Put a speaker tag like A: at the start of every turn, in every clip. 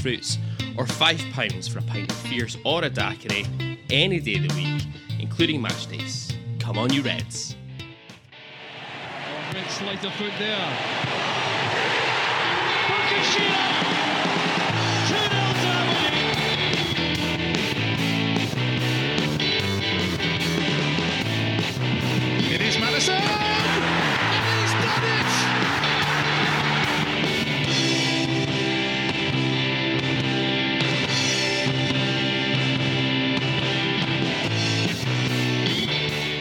A: fruits, or £5 for a pint of fierce or a daiquiri any day of the week, including match days. Come on, you Reds.
B: Oh, Red slight of foot there.
C: It is Madison!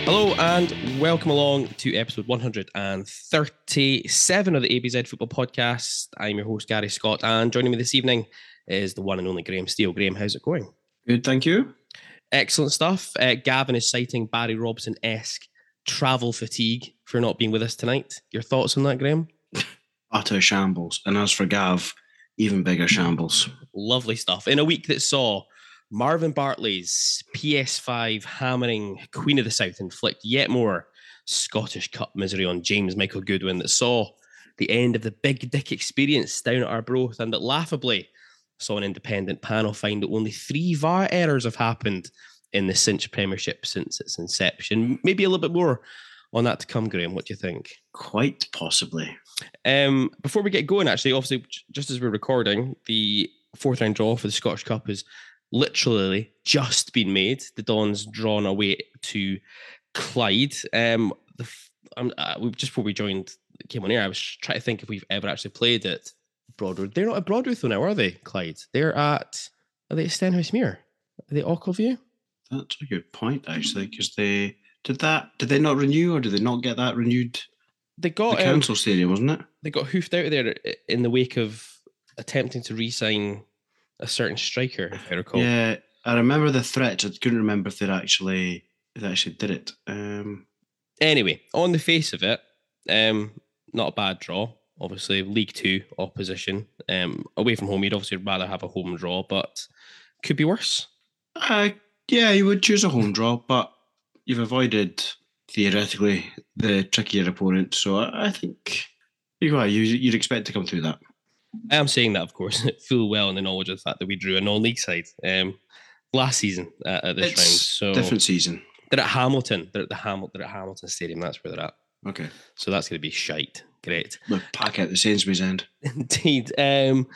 A: Hello and welcome along to episode 137 of the ABZ Football Podcast. I'm your host, Gary Scott, and joining me this evening is the one and only Graham Steele. Graham, how's it going?
D: Good, thank you.
A: Excellent stuff. Uh, Gavin is citing Barry Robson esque travel fatigue for not being with us tonight. Your thoughts on that, Graham?
D: Utter shambles. And as for Gav, even bigger shambles.
A: Lovely stuff. In a week that saw Marvin Bartley's PS5 hammering Queen of the South inflict yet more Scottish Cup misery on James Michael Goodwin, that saw the end of the big dick experience down at Arbroath, and that laughably saw an independent panel find that only three VAR errors have happened in the Cinch Premiership since its inception. Maybe a little bit more on that to come, Graham. What do you think?
D: Quite possibly.
A: Um, before we get going, actually, obviously, just as we're recording, the fourth round draw for the Scottish Cup has literally just been made. The Dons drawn away to Clyde. Um, the f- um, uh, we just before we joined, came on here, I was trying to think if we've ever actually played at Broadwood. They're not at Broadwood though now, are they, Clyde? They're at are they at Stenhousemuir? Are they Ochilview?
D: That's a good point, actually, because they did that. Did they not renew, or did they not get that renewed?
A: They
D: The
A: got um,
D: council stadium, wasn't it?
A: they got hoofed out of there in the wake of attempting to re-sign a certain striker, if I recall.
D: Yeah, I remember the threat. I couldn't remember if they actually if they actually did it. Um,
A: Anyway, on the face of it, um, not a bad draw. Obviously, League Two opposition. Um, away from home, you'd obviously rather have a home draw, but could be worse.
D: uh, yeah, you would choose a home draw, but you've avoided theoretically the trickier opponent. So I, I think you are. You, you'd expect to come through that.
A: I am saying that, of course, full well in the knowledge of the fact that we drew a non-league side um, last season at, at this
D: It's
A: round. So
D: different season.
A: they're at Hamilton. They're at the Hamilton. They're at Hamilton Stadium. That's where they're at.
D: Okay.
A: So that's going to be shite. Great.
D: Look, pack out the Sainsbury's end.
A: Indeed. Um,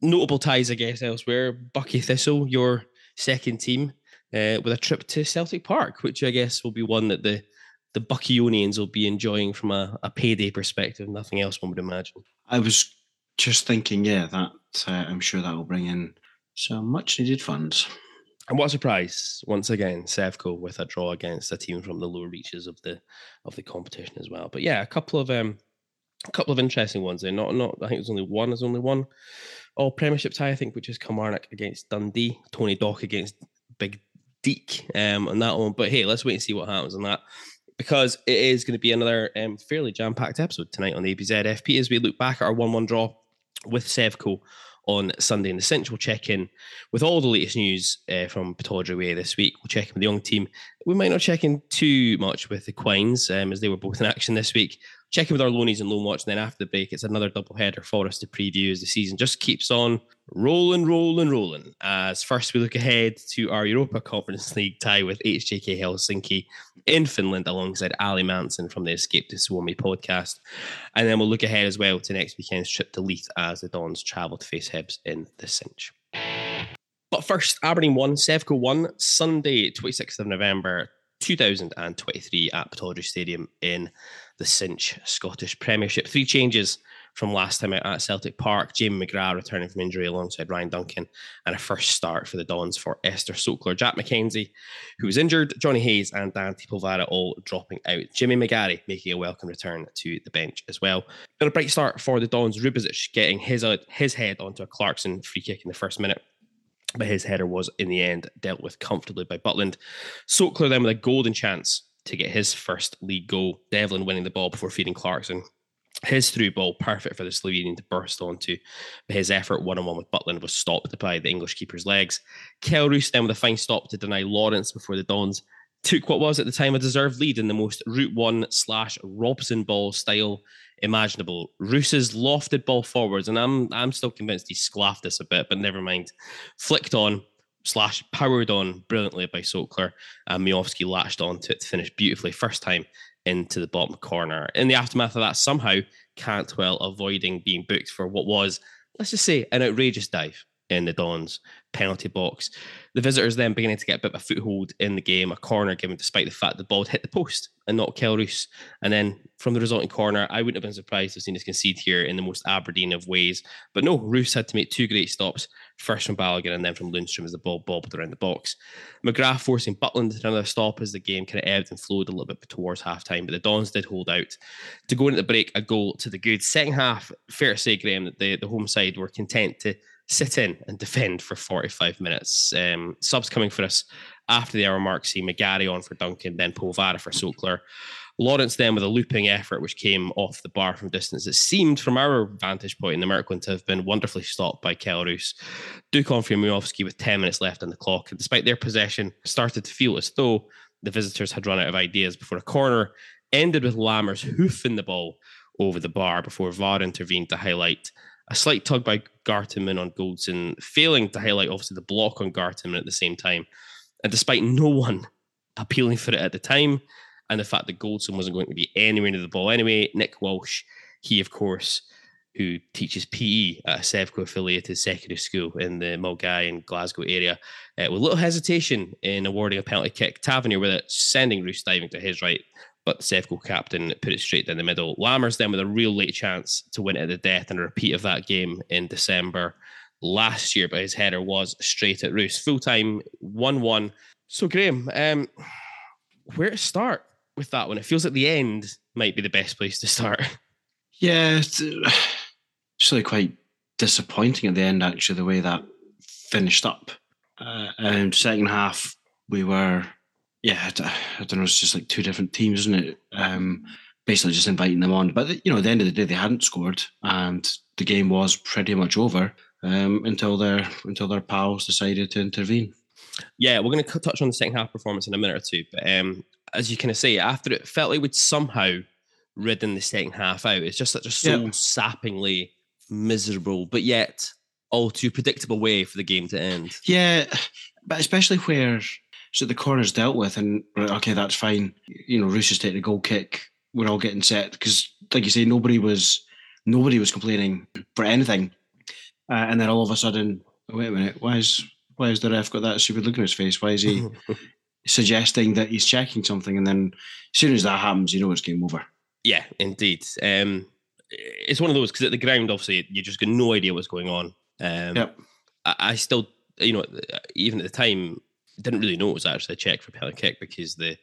A: notable ties, I guess, elsewhere. Buckie Thistle, your second team, uh, with a trip to Celtic Park, which I guess will be one that the the Buckyonians will be enjoying from a, a payday perspective. Nothing else, one would imagine.
D: I was just thinking, yeah, that uh, I'm sure that will bring in some much needed funds.
A: And what a surprise! Once again, Sevco with a draw against a team from the lower reaches of the of the competition as well. But yeah, a couple of um, a couple of interesting ones there. Not not I think there's only one. There's only one all Premiership tie I think, which is Kilmarnock against Dundee. Tony Dock against Big Deek um, on that one. But hey, let's wait and see what happens on that. Because it is going to be another um, fairly jam-packed episode tonight on the ABZ FP as we look back at our 1-1 draw with Sevco on Sunday in the Cinch. We'll check in with all the latest news uh, from Pittodrie Way this week. We'll check in with the young team. We might not check in too much with the Quines um, as they were both in action this week. Check in with our loanies and loan watch. And then after the break, it's another double header for us to preview as the season just keeps on rolling, rolling, rolling. As first we look ahead to our Europa Conference League tie with HJK Helsinki in Finland alongside Ally Manson from the Escape to Suomi podcast. And then we'll look ahead as well to next weekend's trip to Leith as the Dons travel to face Hibs in the Cinch. But first, Aberdeen 1, Sevco 1, Sunday, 26th of November 2023 at Pittodrie Stadium in the Cinch Scottish Premiership. Three changes from last time out at Celtic Park. Jamie McGrath returning from injury alongside Ryan Duncan, and a first start for the Dons for Ester Sokler, Jack McKenzie, who was injured, Johnny Hayes, and Dante Polvara all dropping out. Jimmy McGarry making a welcome return to the bench as well. Been a bright start for the Dons. Rubezic getting his, uh, his head onto a Clarkson free kick in the first minute but his header was in the end dealt with comfortably by Butland. Sokler then with a golden chance to get his first league goal. Devlin winning the ball before feeding Clarkson. His through ball, perfect for the Slovenian to burst onto. But his effort one on one with Butland was stopped by the English keeper's legs. Kelle Roos then with a fine stop to deny Lawrence before the Dons took what was at the time a deserved lead in the most Route 1 slash Robson ball style imaginable. Roos's lofted ball forwards, and I'm I'm still convinced he sclaffed this a bit, but never mind. Flicked on, slash powered on brilliantly by Sokler, and Miovski latched onto it to finish beautifully, first time into the bottom corner. In the aftermath of that, somehow Cantwell avoiding being booked for what was, let's just say, an outrageous dive in the Dons penalty box. The visitors then beginning to get a bit of a foothold in the game, a corner given despite the fact the ball hit the post and not Kelle Roos. And then from the resulting corner, I wouldn't have been surprised to have seen us concede here in the most Aberdeen of ways. But no, Roos had to make two great stops, first from Balogun and then from Lundstram as the ball bobbed around the box. McGrath forcing Butland to another stop as the game kind of ebbed and flowed a little bit towards halftime. But the Dons did hold out to go into the break, a goal to the good. Second half, fair to say, Graham, that the, the home side were content to sit in and defend for 45 minutes. Um, subs coming for us after the hour mark see McGarry on for Duncan, then Polvara for Sokler. Lawrence then with a looping effort which came off the bar from distance. It seemed from our vantage point in the Merkland to have been wonderfully stopped by Kelle Roos. Duk on Miovski with 10 minutes left on the clock. And despite their possession, started to feel as though the visitors had run out of ideas before a corner ended with Lammers hoofing the ball over the bar before VAR intervened to highlight a slight tug by Gartenmann on Goldson, failing to highlight obviously the block on Gartenmann at the same time. And despite no one appealing for it at the time, and the fact that Goldson wasn't going to be anywhere near the ball anyway, Nick Walsh, he of course, who teaches PE at a Sevco affiliated secondary school in the Milngavie and Glasgow area, uh, with little hesitation in awarding a penalty kick. Tavernier with it, sending Roos diving to his right, but the Sevco captain put it straight down the middle. Lammers then with a real late chance to win it at the death and a repeat of that game in December last year, but his header was straight at Roos. Full time 1 1. So, Graham, um, where to start with that one? It feels like the end might be the best place to start.
D: Yeah, it's actually quite disappointing at the end, actually, the way that finished up. Uh, and second half, we were yeah, I, I don't know. It's just like two different teams, isn't it? Um, basically, just inviting them on. But you know, at the end of the day, they hadn't scored, and the game was pretty much over um, until their until their pals decided to intervene.
A: Yeah, we're going to touch on the second half performance in a minute or two. But um, as you kind of say, after it felt like we'd somehow ridden the second half out, it's just such a so yeah. sappingly miserable, but yet all too predictable way for the game to end.
D: Yeah, but especially where so the corner's dealt with, and okay, that's fine. You know, Roos is taking a goal kick. We're all getting set because, like you say, nobody was nobody was complaining for anything. Uh, and then all of a sudden, wait a minute, why is why has the ref got that stupid look on his face? Why is he suggesting that he's checking something? And then as soon as that happens, you know it's game over.
A: Yeah, indeed. Um, it's one of those because at the ground, obviously, you just got no idea what's going on. Um, yep. I, I still, you know, even at the time, didn't really know it was actually a check for penalty kick because the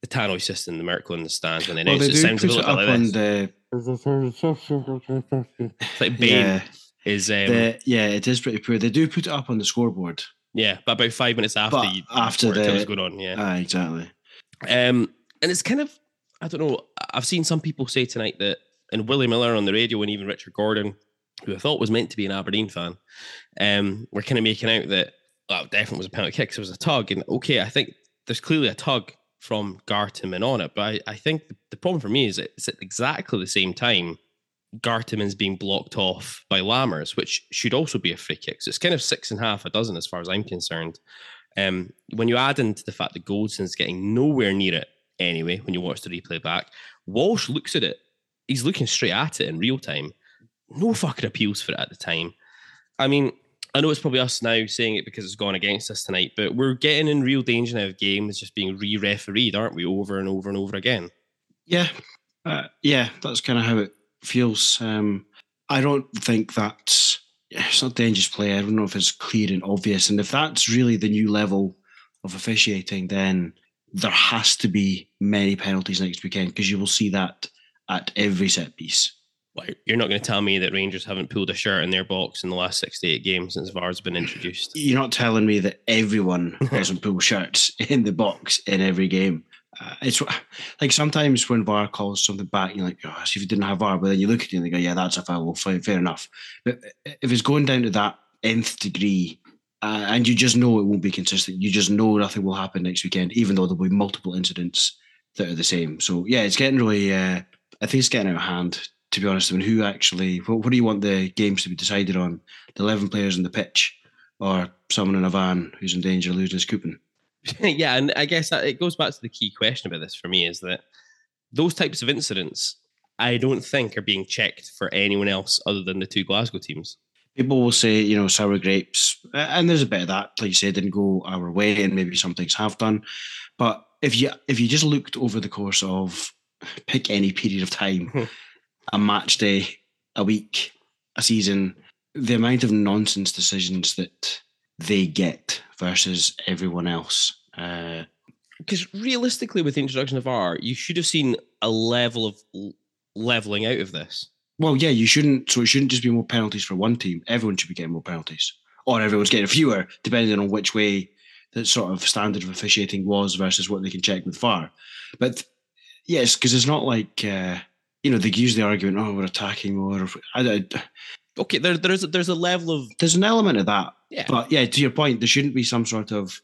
A: the tannoy system, the Merkel in the stands when they well, they it sounds a little bit like this. The... it's like Bane yeah. Is um,
D: the, yeah, it is pretty poor. They do put it up on the scoreboard.
A: Yeah, but about five minutes after
D: but
A: you
D: after the
A: was going on, yeah,
D: ah, exactly.
A: Um, and it's kind of I don't know. I've seen some people say tonight that, and Willie Miller on the radio, and even Richard Gordon, who I thought was meant to be an Aberdeen fan, um, were kind of making out that that definitely was a penalty kick. So it was a tug, and okay, I think there's clearly a tug from Gartenmann on it, but I, I think the problem for me is it's at exactly the same time Gartenmann's being blocked off by Lammers, which should also be a free kick. So it's kind of six and a half a dozen as far as I'm concerned. Um, when you add into the fact that Goldson's getting nowhere near it anyway, when you watch the replay back, Walsh looks at it. He's looking straight at it in real time. No fucking appeals for it at the time. I mean, I know it's probably us now saying it because it's gone against us tonight, but we're getting in real danger now of games just being re-refereed, aren't we, over and over and over again?
D: Yeah, uh, yeah, that's kind of how it feels. Um, I don't think that's it's not dangerous play. I don't know if it's clear and obvious, and if that's really the new level of officiating, then there has to be many penalties next weekend because you will see that at every set piece.
A: Like, you're not going to tell me that Rangers haven't pulled a shirt in their box in the last six to eight games since VAR's been introduced.
D: You're not telling me that everyone doesn't pull shirts in the box in every game. Uh, it's like sometimes when VAR calls something back, you're like, oh, if you didn't have VAR, but then you look at it and they go, yeah, that's a foul. Well, fair, enough. But if it's going down to that nth degree, uh, and you just know it won't be consistent, you just know nothing will happen next weekend, even though there'll be multiple incidents that are the same. So yeah, it's getting really. Uh, I think it's getting out of hand to be honest. I mean, who actually? What, what do you want the games to be decided on? The eleven players on the pitch, or someone in a van who's in danger of losing his coupon?
A: yeah, and I guess that it goes back to the key question about this for me is that those types of incidents, I don't think are being checked for anyone else other than the two Glasgow teams.
D: People will say, you know, sour grapes, and there's a bit of that. Like you said, didn't go our way, and maybe some things have done. But if you if you just looked over the course of pick any period of time, hmm. a match day, a week, a season, the amount of nonsense decisions that they get versus everyone else.
A: Because uh, realistically, with the introduction of R, you should have seen a level of leveling out of this.
D: Well, yeah, you shouldn't. So it shouldn't just be more penalties for one team. Everyone should be getting more penalties, or everyone's getting fewer, depending on which way the sort of standard of officiating was versus what they can check with VAR. But yes, because it's not like uh, you know they use the argument, oh, we're attacking more. I, I,
A: okay, there, there's there's a level of
D: there's an element of that. Yeah. But yeah, to your point, there shouldn't be some sort of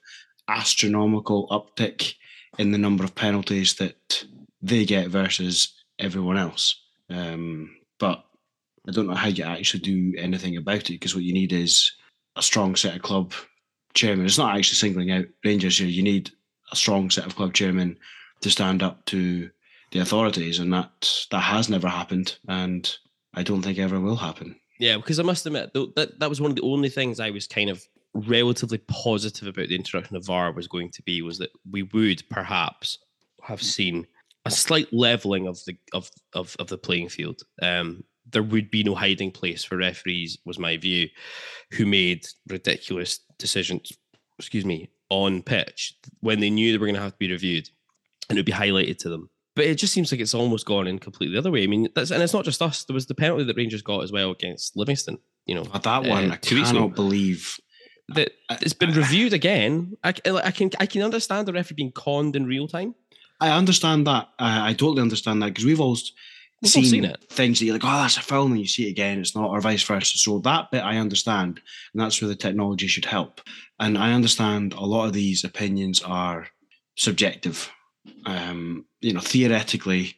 D: astronomical uptick in the number of penalties that they get versus everyone else. Um, but I don't know how you actually do anything about it because what you need is a strong set of club chairman. It's not actually singling out Rangers here. You need a strong set of club chairmen to stand up to the authorities, and that that has never happened, and I don't think ever will happen.
A: Yeah, because I must admit that that was one of the only things I was kind of relatively positive about the introduction of VAR was going to be was that we would perhaps have seen a slight leveling of the of of, of the playing field. Um, there would be no hiding place for referees, was my view, who made ridiculous decisions. Excuse me, on pitch when they knew they were going to have to be reviewed, and it would be highlighted to them but it just seems like it's almost gone in completely the other way. I mean, that's and it's not just us. There was the penalty that Rangers got as well against Livingston. You know,
D: but that one uh, I cannot believe
A: that it's been reviewed again. I, I can I can understand the referee being conned in real time.
D: I understand that. I totally understand that because we've all we've seen, seen it. things that you're like, oh, that's a film, and you see it again, it's not, or vice versa. So that bit I understand, and that's where the technology should help. And I understand a lot of these opinions are subjective um, you know, theoretically,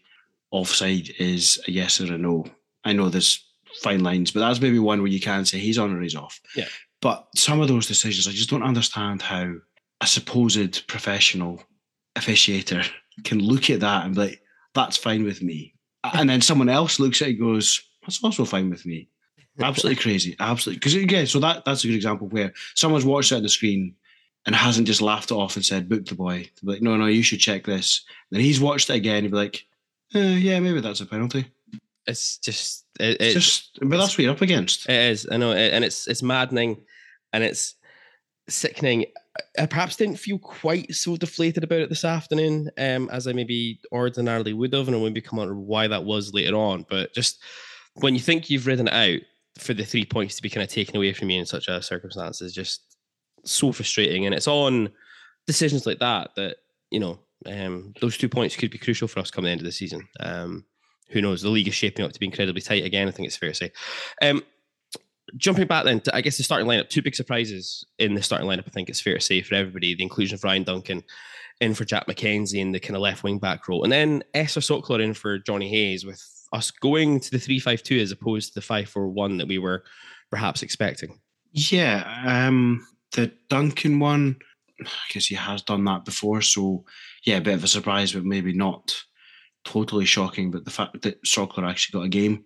D: offside is a yes or a no. I know there's fine lines, but that's maybe one where you can say he's on or he's off.
A: Yeah.
D: But some of those decisions, I just don't understand how a supposed professional officiator can look at that and be like, that's fine with me. And then someone else looks at it and goes, that's also fine with me. Absolutely crazy. Absolutely. Because again, so that that's a good example where someone's watched it on the screen and hasn't just laughed it off and said, book the boy. Be like, no, no, you should check this. Then he's watched it again. He'd be like, eh, yeah, maybe that's a penalty.
A: It's just, it, it's
D: just, but that's what you're up against.
A: It is, I know, and it's it's maddening, and it's sickening. I perhaps didn't feel quite so deflated about it this afternoon um, as I maybe ordinarily would have, and I will maybe come on why that was later on. But just when you think you've ridden it out for the three points to be kind of taken away from you in such a circumstance is just so frustrating. And it's on decisions like that that, you know, um, those two points could be crucial for us come the end of the season. Um, who knows? The league is shaping up to be incredibly tight again. I think it's fair to say. Um, jumping back then, to, I guess the starting lineup, two big surprises in the starting lineup. I think it's fair to say for everybody: the inclusion of Ryan Duncan in for Jack McKenzie in the kind of left wing back role, and then Ester Sokler in for Johnny Hayes, with us going to the three five two as opposed to the five four one that we were perhaps expecting.
D: Yeah, um, the Duncan one, I guess he has done that before. So, yeah, a bit of a surprise, but maybe not totally shocking. But the fact that Sokler actually got a game,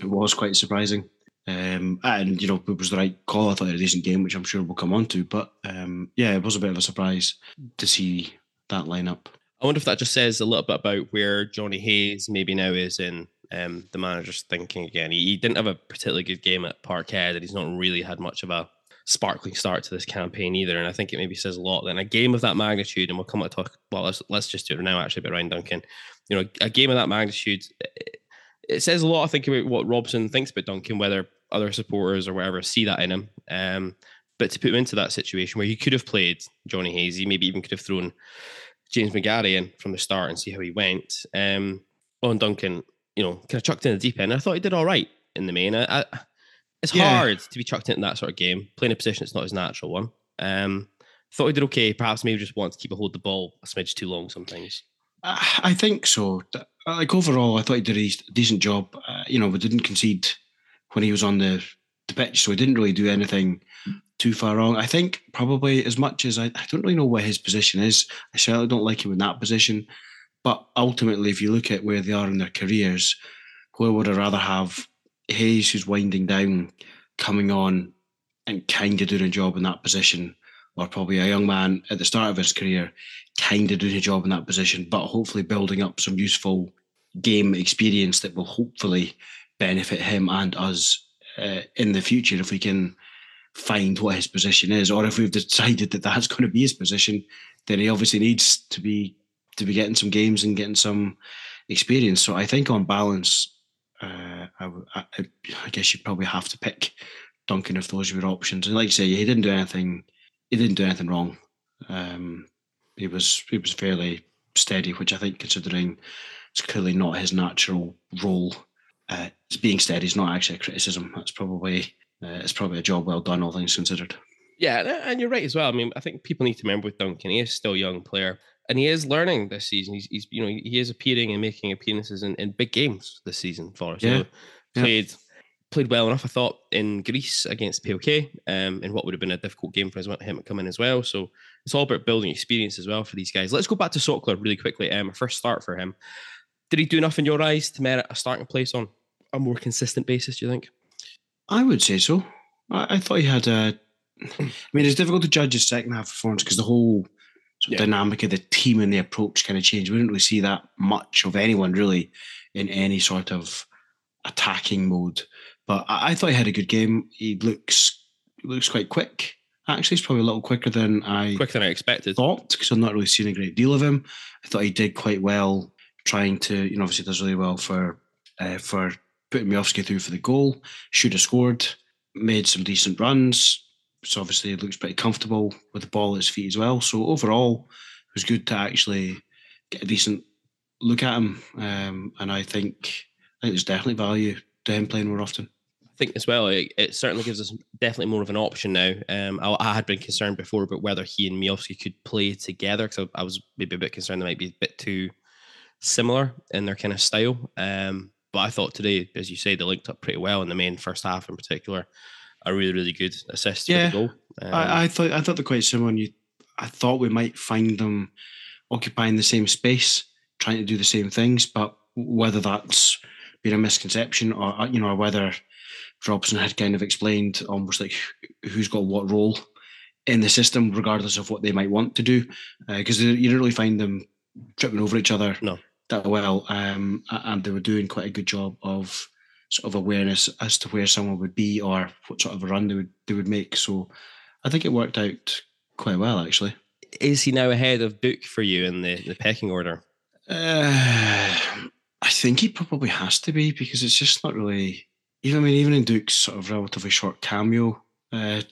D: it was quite surprising. Um, and, you know, it was the right call. I thought it was a decent game, which I'm sure we'll come on to. But um, yeah, it was a bit of a surprise to see that lineup.
A: I wonder if that just says a little bit about where Johnny Hayes maybe now is in um, the manager's thinking again. He, he, didn't have a particularly good game at Parkhead, and he's not really had much of a sparkling start to this campaign either. And I think it maybe says a lot. Then a game of that magnitude, and we'll come to talk. Well, let's let's just do it now. Actually, about Ryan Duncan. You know, a game of that magnitude, it says a lot, I think, about what Robson thinks about Duncan, whether other supporters or whatever see that in him. Um, but to put him into that situation where he could have played Johnny Hazy, maybe even could have thrown James McGarry in from the start and see how he went. Um, on Duncan, you know, kind of chucked in the deep end. I thought he did all right in the main. I, I, it's
D: Yeah.
A: hard to be chucked into that sort of game, playing a position that's not his natural one. Um, thought he did okay. Perhaps maybe just wants to keep a hold of the ball a smidge too long sometimes.
D: I I think so. Like overall, I thought he did a decent job. Uh, you know, we didn't concede when he was on the, the pitch, so he didn't really do anything too far wrong. I think probably as much as I, I don't really know what his position is. I certainly don't like him in that position. But ultimately, if you look at where they are in their careers, where would I rather have Hayes, who's winding down, coming on and kind of doing a job in that position, or probably a young man at the start of his career kind of doing a job in that position, but hopefully building up some useful game experience that will hopefully benefit him and us uh, in the future if we can find what his position is, or if we've decided that that's going to be his position, then he obviously needs to be to be getting some games and getting some experience. So I think on balance, uh, I, I- I- I guess you'd probably have to pick Duncan if those were options. And like you say, he didn't do anything. He didn't do anything wrong. Um, he was he was fairly steady, which I think, considering it's clearly not his natural role, uh, being steady is not actually a criticism. That's probably uh, it's probably a job well done, all things considered.
A: Yeah, and you're right as well. I mean, I think people need to remember with Duncan, he is still a young player and he is learning this season. He's, he's you know, he is appearing and making appearances in, in big games this season for us.
D: Yeah,
A: So
D: yeah.
A: played played well enough, I thought, in Greece against PAOK, um, in what would have been a difficult game for his, him to come in as well. So it's all about building experience as well for these guys. Let's go back to Sokler really quickly. Um, a first start for him. Did he do enough in your eyes to merit a starting place on a more consistent basis? Do you think?
D: I would say so. I, I thought he had a. I mean, it's difficult to judge his second half performance because the whole sort of
A: Yeah.
D: dynamic of the team and the approach kind of changed. We didn't really see that much of anyone really in any sort of attacking mode. But I, I thought he had a good game. He looks he looks quite quick. Actually, he's probably a little quicker than I
A: Quicker than I expected.
D: thought because I've not really seen a great deal of him. I thought he did quite well trying to, you know, obviously does really well for uh, for putting Miovski through for the goal. Should have scored, made some decent runs. So obviously he looks pretty comfortable with the ball at his feet as well. So overall, it was good to actually get a decent look at him. Um, and I think I think there's definitely value to him playing more often.
A: I think as well, it, it certainly gives us definitely more of an option now. Um, I, I had been concerned before about whether he and Miovski could play together because I, I was maybe a bit concerned they might be a bit too similar in their kind of style. Um, but I thought today, as you say, they linked up pretty well in the main first half in particular. A really, really good assist
D: Yeah,
A: for the goal. Um,
D: I, I thought I thought they're quite similar. And you, I thought we might find them occupying the same space, trying to do the same things. But whether that's been a misconception or uh, you know, or whether Robson had kind of explained almost like who's got what role in the system, regardless of what they might want to do, because you don't really find them tripping over each other
A: No.
D: that well, um, and they were doing quite a good job of sort of awareness as to where someone would be or what sort of a run they would they would make. So I think it worked out quite well actually.
A: is he now ahead of Duk for you in the, the pecking order?
D: Uh, I think he probably has to be because it's just not really. Even I mean, even in Duk's sort of relatively short cameo uh,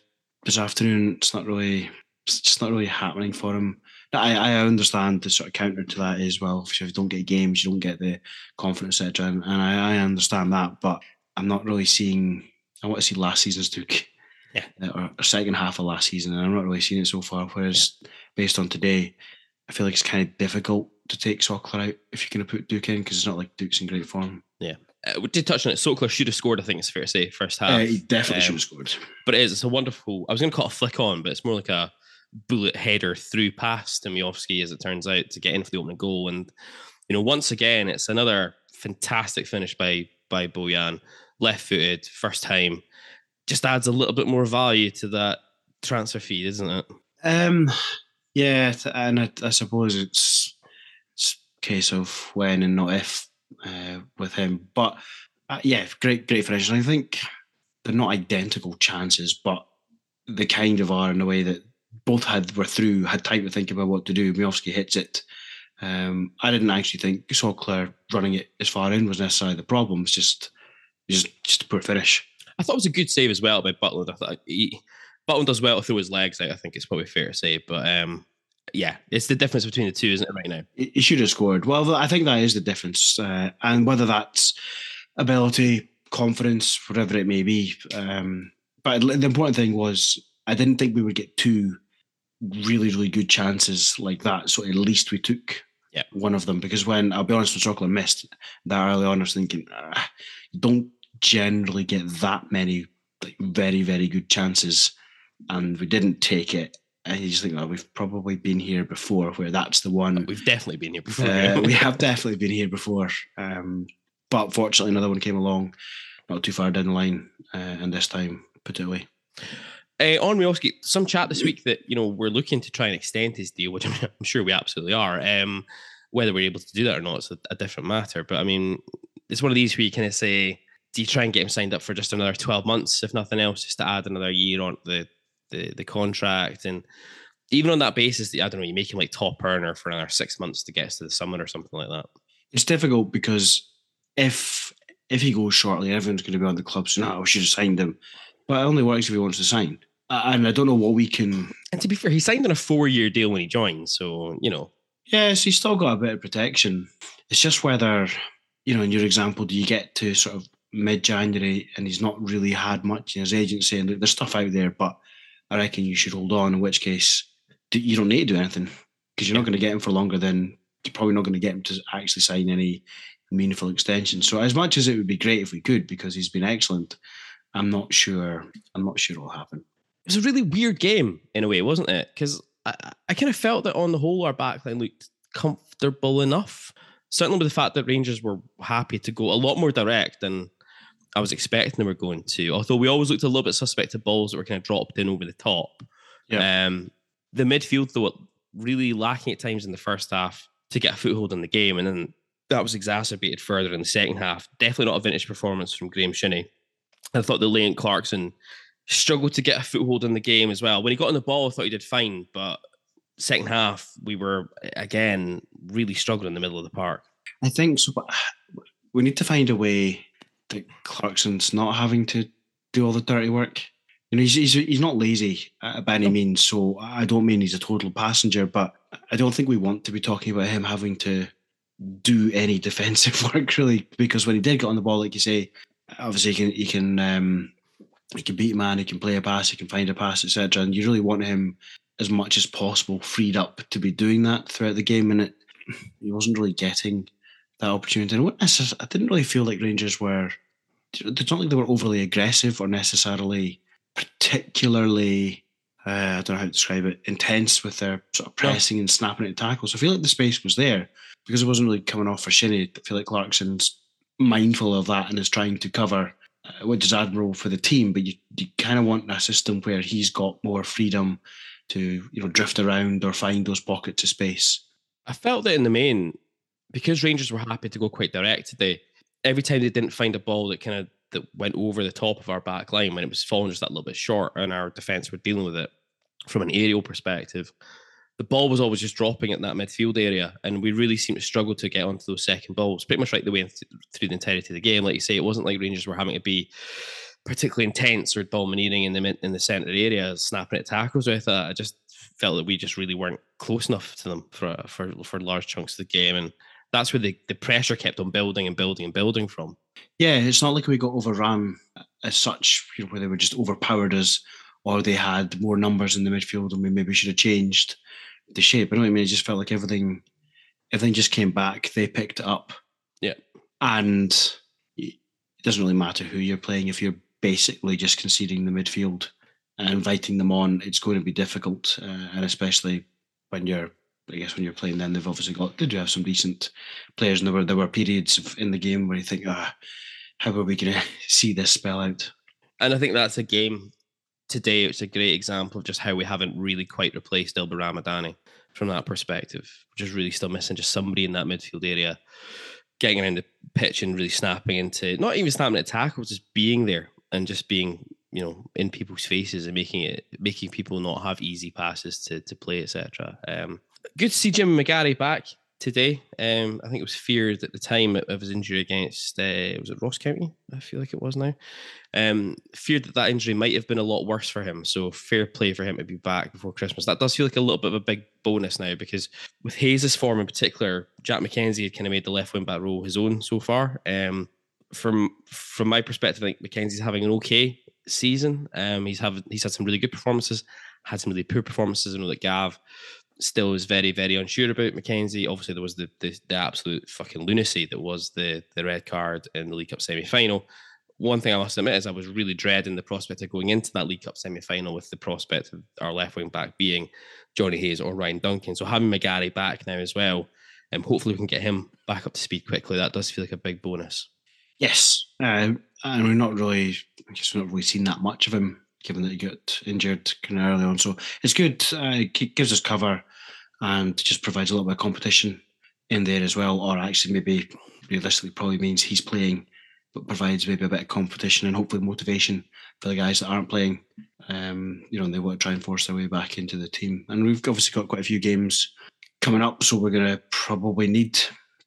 D: this afternoon, it's not really. It's just not really happening for him. I, I understand the sort of counter to that is well, if you don't get games, you don't get the confidence, etc. And, and I, I understand that, but I'm not really seeing. I want to see last season's Duk,
A: Yeah.
D: uh, or, or second half of last season, and I'm not really seeing it so far. Whereas based on today, I feel like it's kind of difficult to take Sokler out if you're going to put Duk in because it's not like Duk's in great form.
A: Uh, we did touch on it. Sokler should have scored, I think it's fair to say, first half.
D: Uh, he definitely
A: um,
D: should have scored.
A: but it is. It's a wonderful. I was going to call it a flick on, but it's more like a bullet header through past to Miovski, as it turns out, to get in for the opening goal. And you know, once again, it's another fantastic finish by by Bojan, left footed, first time. Just adds a little bit more value to that transfer fee, isn't it?
D: Um, yeah, and I, I suppose it's it's a case of when and not if uh, with him. But uh, yeah, great, great finish. And I think they're not identical chances, but they kind of are in a way that both had were through, had time to think about what to do. Miovski hits it Um, I didn't actually think Sokler running it as far in was necessarily the problem. It's just, just, just a poor finish.
A: I thought it was a good save as well by Butland. I thought he, Butland does well through his legs out. I think it's probably fair to say, but um, yeah, it's the difference between the two, isn't it? Right now,
D: he should have scored. Well, I think that is the difference, uh, and whether that's ability, confidence, whatever it may be. Um, but the important thing was I didn't think we would get two really, really good chances like that. So at least we took
A: yeah.
D: one of them because when I'll be honest, when Chocolate missed that early on, I was thinking, ah, don't generally get that many like very, very good chances, and we didn't take it. And you just think, oh, we've probably been here before, where that's the one.
A: We've definitely been here before.
D: Uh, we have definitely been here before. Um, but fortunately, another one came along not too far down the line, uh, and this time put it away.
A: Uh, on Miovski, some chat this week that you know we're looking to try and extend his deal, which I'm, sure we absolutely are. Um, whether we're able to do that or not, it's a, a, different matter. But I mean, it's one of these where you kind of say, do you try and get him signed up for just another 12 months, if nothing else, just to add another year on the the, the contract? And even on that basis, I don't know, you make him like top earner for another six months to get us to the summer or something like that.
D: It's difficult because if if he goes shortly, everyone's going to be on the club saying, "Oh, we should have signed him." But it only works if he wants to sign. Uh, and I don't know what we can.
A: And to be fair, he signed on a four-year deal when he joined, so you know.
D: Yes, he's still got a bit of protection. It's just whether, you know, in your example, do you get to sort of mid-January and he's not really had much in his agency, and there's stuff out there, but I reckon you should hold on. In which case, you don't need to do anything because you're not going to get him for longer than you're probably not going to get him to actually sign any meaningful extension. So as much as it would be great if we could, because he's been excellent, I'm not sure. I'm not sure it'll happen.
A: It was a really weird game in a way, wasn't it? Because I, I kind of felt that on the whole our backline looked comfortable enough. Certainly with the fact that Rangers were happy to go a lot more direct than I was expecting they were going to. Although we always looked a little bit suspect of balls that were kind of dropped in over the top.
D: Yeah.
A: Um, the midfield though really lacking at times in the first half to get a foothold in the game, and then that was exacerbated further in the second half. Definitely not a vintage performance from Graham Shinnie. I thought the Leighton Clarkson struggled to get a foothold in the game as well. When he got on the ball, I thought he did fine, but second half we were again really struggling in the middle of the park.
D: I think so. But we need to find a way that Clarkson's not having to do all the dirty work. You know, he's he's, he's not lazy by any means. So I don't mean he's a total passenger, but I don't think we want to be talking about him having to do any defensive work really because when he did get on the ball, like you say, obviously he can he can um, he can beat a man, he can play a pass, he can find a pass, etc. And you really want him as much as possible freed up to be doing that throughout the game, and it he wasn't really getting that opportunity. And I didn't really feel like Rangers were. It's not like they were overly aggressive or necessarily particularly uh, I don't know how to describe it, intense with their sort of pressing and snapping at tackles. I feel like the space was there because it wasn't really coming off for Shinnie. I feel like Clarkson's mindful of that and is trying to cover, Uh, which is admirable for the team. But you, you kind of want a system where he's got more freedom to you know drift around or find those pockets of space.
A: I felt that in the main, because Rangers were happy to go quite direct today. Every time they didn't find a ball that kind of that went over the top of our back line when it was falling just that little bit short, and our defense were dealing with it from an aerial perspective the ball was always just dropping at that midfield area, and we really seemed to struggle to get onto those second balls pretty much right the way through the entirety of the game. Like you say, it wasn't like Rangers were having to be particularly intense or domineering in the in the centre area, snapping at tackles with that. I just felt that we just really weren't close enough to them for for for large chunks of the game, and that's where the, the pressure kept on building and building and building from.
D: Yeah, it's not like we got overrun as such, you know, where they were just overpowered us, or they had more numbers in the midfield, and we maybe should have changed the shape. I know what I mean. It just felt like everything, everything just came back. They picked it up.
A: Yeah.
D: And it doesn't really matter who you're playing if you're basically just conceding the midfield and inviting them on. It's going to be difficult, uh, and especially when you're. I guess when you're playing, then they've obviously got. They do have some decent players, and there were there were periods in the game where you think, ah, how are we going to see this spell out?
A: And I think that's a game today it's a great example of just how we haven't really quite replaced Ylber Ramadani from that perspective. We're just really still missing just somebody in that midfield area getting around the pitch and really snapping into not even snapping at tackles, just being there and just being, you know, in people's faces and making it making people not have easy passes to to play, etc. Um, good to see Jim McGarry back. Today. Um, I think it was feared at the time of his injury against uh, was it Ross County? I feel like it was now. Um, feared that that injury might have been a lot worse for him. So fair play for him to be back before Christmas. That does feel like a little bit of a big bonus now because with Hayes's form in particular, Jack McKenzie had kind of made the left wing back role his own so far. Um, from from my perspective, I think McKenzie's having an okay season. Um, he's have he's had some really good performances, had some really poor performances. I know that Gav still is very very unsure about McKenzie. Obviously, there was the, the the, absolute fucking lunacy that was the the red card in the League Cup semi final. One thing I must admit is I was really dreading the prospect of going into that League Cup semi final with the prospect of our left wing back being Johnny Hayes or Ryan Duncan. So having McGarry back now as well, and um, hopefully we can get him back up to speed quickly. That does feel like a big bonus.
D: Yes, uh, and we're not really. I guess we've not really seen that much of him, given that he got injured kind of early on. So it's good. Uh, it gives us cover and just provides a little bit of competition in there as well. Or actually, maybe realistically, probably means he's playing, but provides maybe a bit of competition and hopefully motivation for the guys that aren't playing. Um, you know, and they want to try and force their way back into the team. And we've obviously got quite a few games coming up, so we're going to probably need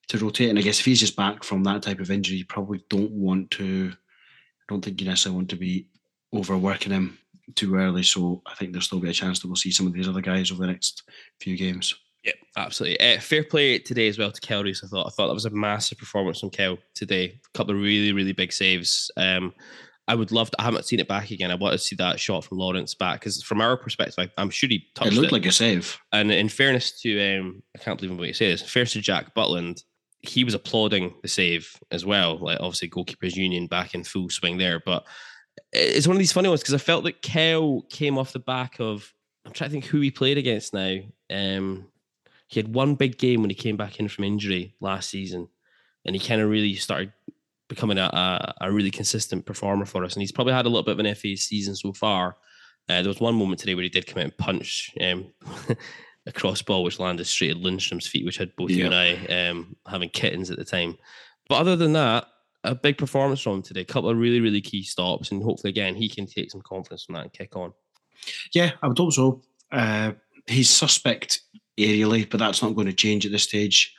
D: to rotate. And I guess if he's just back from that type of injury, you probably don't want to. I don't think you necessarily want to be overworking him too early. So I think there'll still be a chance that we'll see some of these other guys over the next few games.
A: Yeah, absolutely. Uh, fair play today as well to Kelle Roos. I thought I thought that was a massive performance from Kel today. A couple of really really big saves. Um, I would love to. I haven't seen it back again. I want to see that shot from Lawrence back because from our perspective, I, am sure he touched
D: it. It looked it. like a save.
A: And in fairness to, um, I can't believe I'm going to say this. In fairness to Jack Butland, he was applauding the save as well. Like obviously goalkeepers union back in full swing there, but it's one of these funny ones because I felt that Kel came off the back of. I'm trying to think who he played against now. Um, he had one big game when he came back in from injury last season, and he kind of really started becoming a, a, a, really consistent performer for us. And he's probably had a little bit of an FA season so far. Uh, there was one moment today where he did come out and punch um, a cross ball which landed straight at Lundstram's feet, which had both yeah. you and I um, having kittens at the time. But other than that, a big performance from him today. A couple of really, really key stops, and hopefully, again, he can take some confidence from that and kick on.
D: Yeah, I would hope so. Uh, he's suspect aerially, but that's not going to change at this stage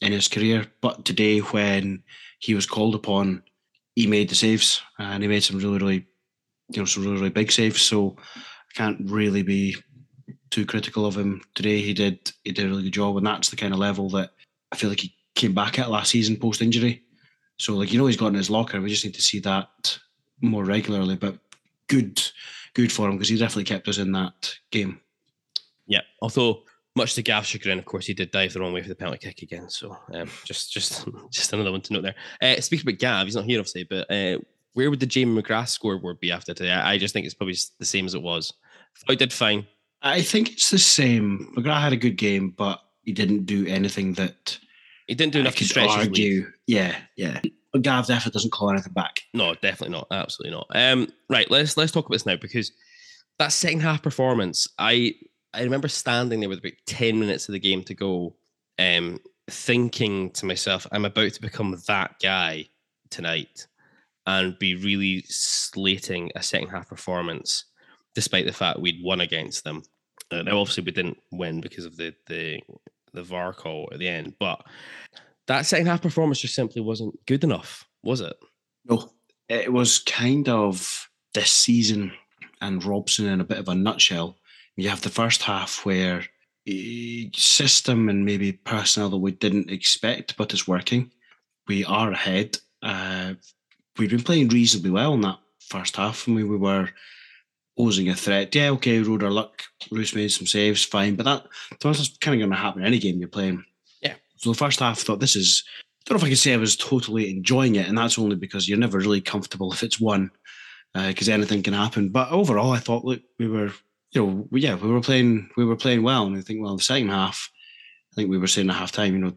D: in his career. But today, when he was called upon, he made the saves, and he made some really, really, you know, some really, really big saves. So I can't really be too critical of him today. He did he did a really good job, and that's the kind of level that I feel like he came back at last season post injury. So like you know he's got in his locker. We just need to see that more regularly. But good, good for him because he definitely kept us in that game.
A: Yeah. Although much to Gav's chagrin, of course, he did dive the wrong way for the penalty kick again. So um, just just just another one to note there. Uh, speaking about Gav, he's not here obviously, but uh, where would the Jamie McGrath scoreboard be after today? I, I just think it's probably the same as it was. I did fine.
D: I think it's the same. McGrath had a good game, but he didn't do anything that
A: he didn't do enough to stretch argue.
D: Yeah, yeah. But Gav definitely doesn't call anything back.
A: No, definitely not. Absolutely not. Um, right, let's let's talk about this now because that second half performance, I I remember standing there with about ten minutes of the game to go, um, thinking to myself, I'm about to become that guy tonight, and be really slating a second half performance despite the fact we'd won against them. Uh, now, obviously, we didn't win because of the the the VAR call at the end, but that second half performance just simply wasn't good enough, was it?
D: No, it was kind of this season and Robson in a bit of a nutshell. You have the first half where system and maybe personnel that we didn't expect, but it's working. We are ahead. Uh, we've been playing reasonably well in that first half. I mean, we were posing a threat. Yeah, okay, we rode our luck. Roos made some saves, fine. But that that's kind of going to happen in any game you're playing. So the first half, I thought this is. I don't know if I can say I was totally enjoying it, and that's only because you're never really comfortable if it's one, because uh, anything can happen. But overall, I thought, look, we were, you know, yeah, we were playing, we were playing well, and I think, well, the second half, I think we were saying at half time, you know,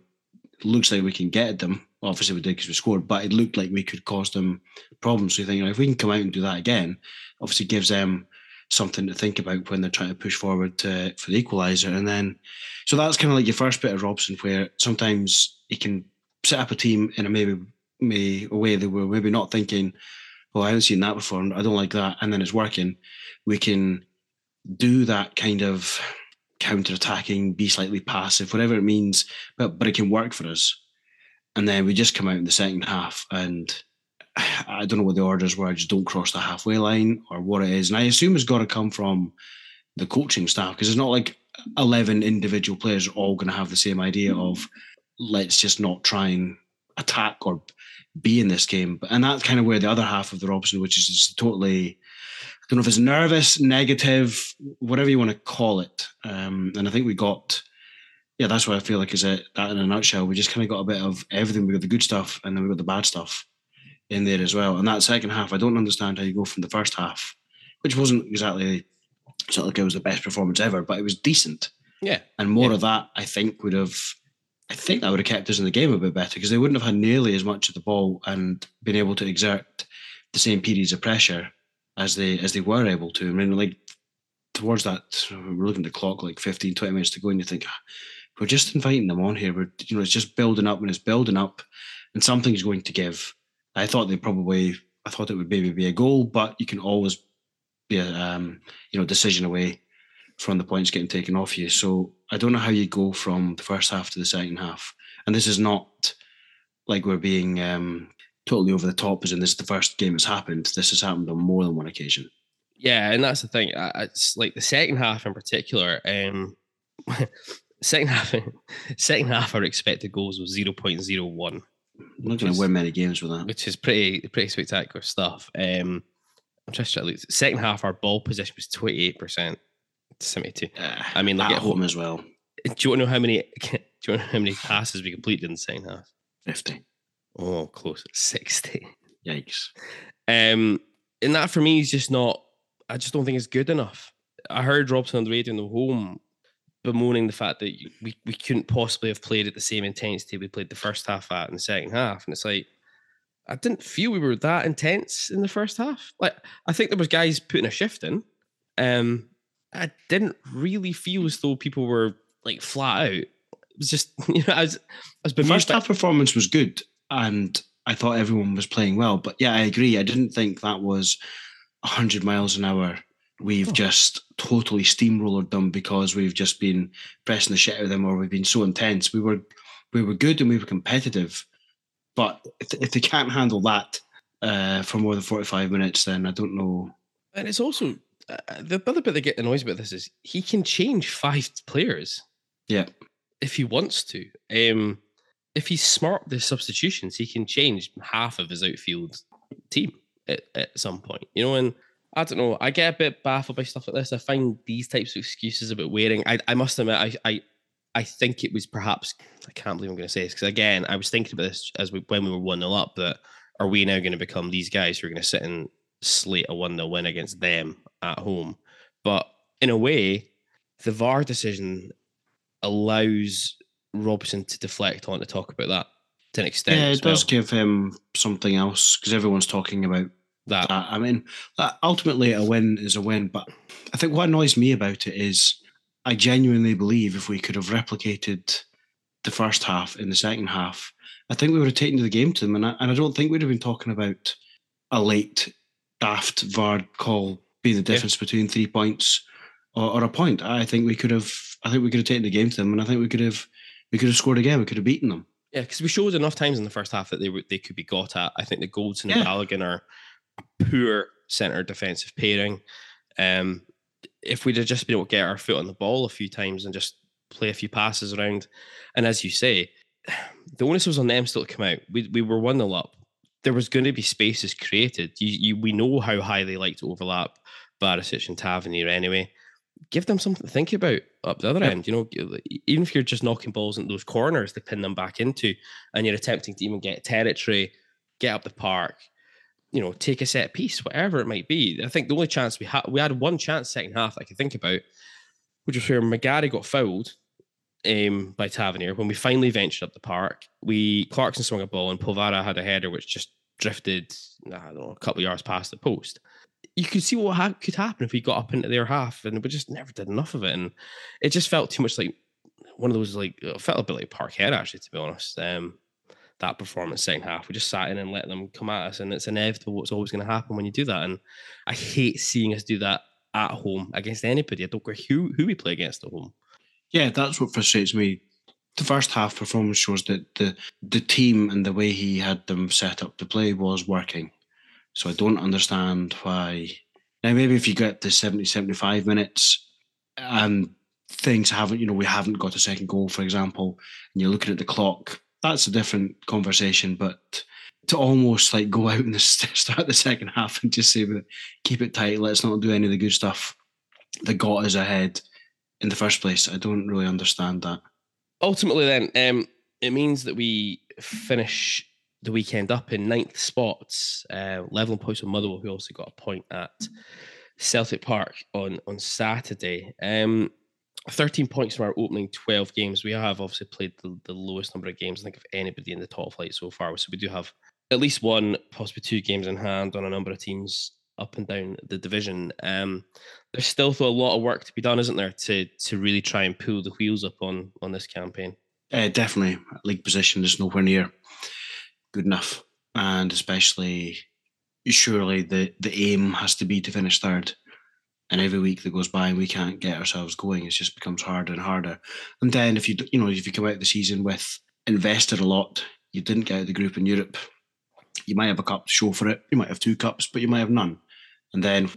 D: looks like we can get at them. Obviously, we did because we scored, but it looked like we could cause them problems. So you think, you know, if we can come out and do that again, obviously gives them something to think about when they're trying to push forward to, for the equaliser. And then, so that's kind of like your first bit of Robson, where sometimes he can set up a team in a maybe, maybe a way they we're maybe not thinking, oh, I haven't seen that before. I don't like that. And then it's working. We can do that kind of counter attacking, be slightly passive, whatever it means, but but it can work for us. And then we just come out in the second half, and I don't know what the orders were. I Just don't cross the halfway line or what it is. And I assume it's got to come from the coaching staff because it's not like eleven individual players are all going to have the same idea of let's just not try and attack or be in this game. And that's kind of where the other half of the Robson, which is just totally I don't know if it's nervous, negative, whatever you want to call it. Um, and I think we got, yeah, that's what I feel like is it. That in a nutshell, we just kind of got a bit of everything. We got the good stuff, and then we got the bad stuff in there as well. And that second half, I don't understand how you go from the first half, which wasn't exactly it's not like it was the best performance ever, but it was decent.
A: Yeah,
D: And more
A: Yeah.
D: of that, I think, would have. I think that would have kept us in the game a bit better because they wouldn't have had nearly as much of the ball and been able to exert the same periods of pressure as they as they were able to. I mean, like towards that, we're looking at the clock, like 15, 20 minutes to go, and you think, "Ah, we're just inviting them on here. We're, you know, it's just building up and it's building up, and something's going to give. I thought they probably, I thought it would maybe be a goal, but you can always be a, um, you know, decision away from the points getting taken off you. So I don't know how you go from the first half to the second half. And this is not like we're being um, totally over the top, as in this is the first game that's happened. This has happened on more than one occasion.
A: Yeah, and that's the thing. It's like the second half in particular. Um, second half, second half, our expected goals was zero point zero one,
D: I'm not going to win many games with that.
A: which is pretty pretty spectacular stuff. Um, I'm just trying to look. Second half, our ball possession was twenty eight percent, to seventy two.
D: Uh,
A: I mean, like
D: at
A: at
D: home
A: home-
D: as well,
A: Do you want to know how many? Do you want to know how many passes we completed in the second half?
D: 50.
A: Oh, close, sixty.
D: Yikes.
A: Um, and that for me is just not. I just don't think it's good enough. I heard Robson on the radio in the home bemoaning the fact that we, we couldn't possibly have played at the same intensity we played the first half at in the second half, and it's like I didn't feel we were that intense in the first half. Like I think there was guys putting a shift in. Um, I didn't really feel as though people were like flat out. It was just you know I was I was bemused
D: first half performance was good, and I thought everyone was playing well. But yeah, I agree. I didn't think that was 100 miles an hour. We've
A: Oh.
D: just totally steamrollered them because we've just been pressing the shit out of them, or we've been so intense. We were we were good and we were competitive, but if, if they can't handle that uh, for more than 45 minutes, then I don't know.
A: And it's also uh, the other bit that get annoys about this is he can change five players
D: Yeah,
A: if he wants to. Um, if he's smart with the substitutions, he can change half of his outfield team at, at some point. You know, and I don't know. I get a bit baffled by stuff like this. I find these types of excuses a bit wearing. I, I must admit, I, I I think it was perhaps I can't believe I'm going to say this because again, I was thinking about this as we when we were one 0 up. That are we now going to become these guys who are going to sit and slate a one 0 win against them at home? But in a way, the VAR decision allows Robson to deflect on to talk about that to an extent.
D: yeah, it does give him something else because everyone's talking about
A: that.
D: that. I mean, uh, ultimately, a win is a win. But I think what annoys me about it is I genuinely believe if we could have replicated the first half in the second half, I think we would have taken the game to them. And I, and I don't think we'd have been talking about a late, daft VAR call being the difference between three points or, or a point. I think we could have. I think we could have taken the game to them, and I think we could have. We could have scored again. We could have beaten them.
A: Yeah, because we showed enough times in the first half that they were they could be got at. I think the
D: Yeah.
A: and Balogun are poor centre defensive pairing. Um, if we'd have just been able to get our foot on the ball a few times and just play a few passes around, and as you say, the onus was on them still to come out. We we were one 0 up. There was going to be spaces created. You, you we know how high they like to overlap Barisic and Tavernier anyway. Give them something to think about up the other
D: Yeah.
A: end. You know, even if you're just knocking balls into those corners to pin them back into, and you're attempting to even get territory, get up the park, you know, take a set piece, whatever it might be. I think the only chance we had, we had one chance second half I could think about, which was where McGarry got fouled um, by Tavernier. When we finally ventured up the park, we Clarkson swung a ball and Polvara had a header which just drifted, I don't know, a couple of yards past the post. You could see what ha- could happen if we got up into their half, and we just never did enough of it. And it just felt too much like one of those like felt a bit like Parkhead actually, to be honest. Um, that performance second half, we just sat in and let them come at us, and it's inevitable what's always going to happen when you do that. And I hate seeing us do that at home against anybody. I don't care who who we play against at home.
D: Yeah, that's what frustrates me. The first half performance shows that the the team and the way he had them set up to play was working. So I don't understand why. Now maybe if you get to 70, 75 minutes and things haven't, you know, we haven't got a second goal, for example, and you're looking at the clock, that's a different conversation. But to almost like go out and start the second half and just say, keep it tight, let's not do any of the good stuff that got us ahead in the first place. I don't really understand that.
A: Ultimately, then, um, it means that we finish the weekend up in ninth spots, uh, level points with Motherwell, who also got a point at Celtic Park on on Saturday. Um, 13 points from our opening 12 games. We have obviously played the, the lowest number of games, I think, of anybody in the top flight so far. So we do have at least one, possibly two games in hand on a number of teams up and down the division. Um, there's still though a lot of work to be done, isn't there, to to really try and pull the wheels up on on this campaign?
D: Uh, definitely, league position is nowhere near good enough, and especially surely the the aim has to be to finish third. And every week that goes by and we can't get ourselves going, it just becomes harder and harder. And then if you you know if you come out the season with invested a lot, you didn't get out of the group in Europe, you might have a cup to show for it. You might have two cups, but you might have none. And then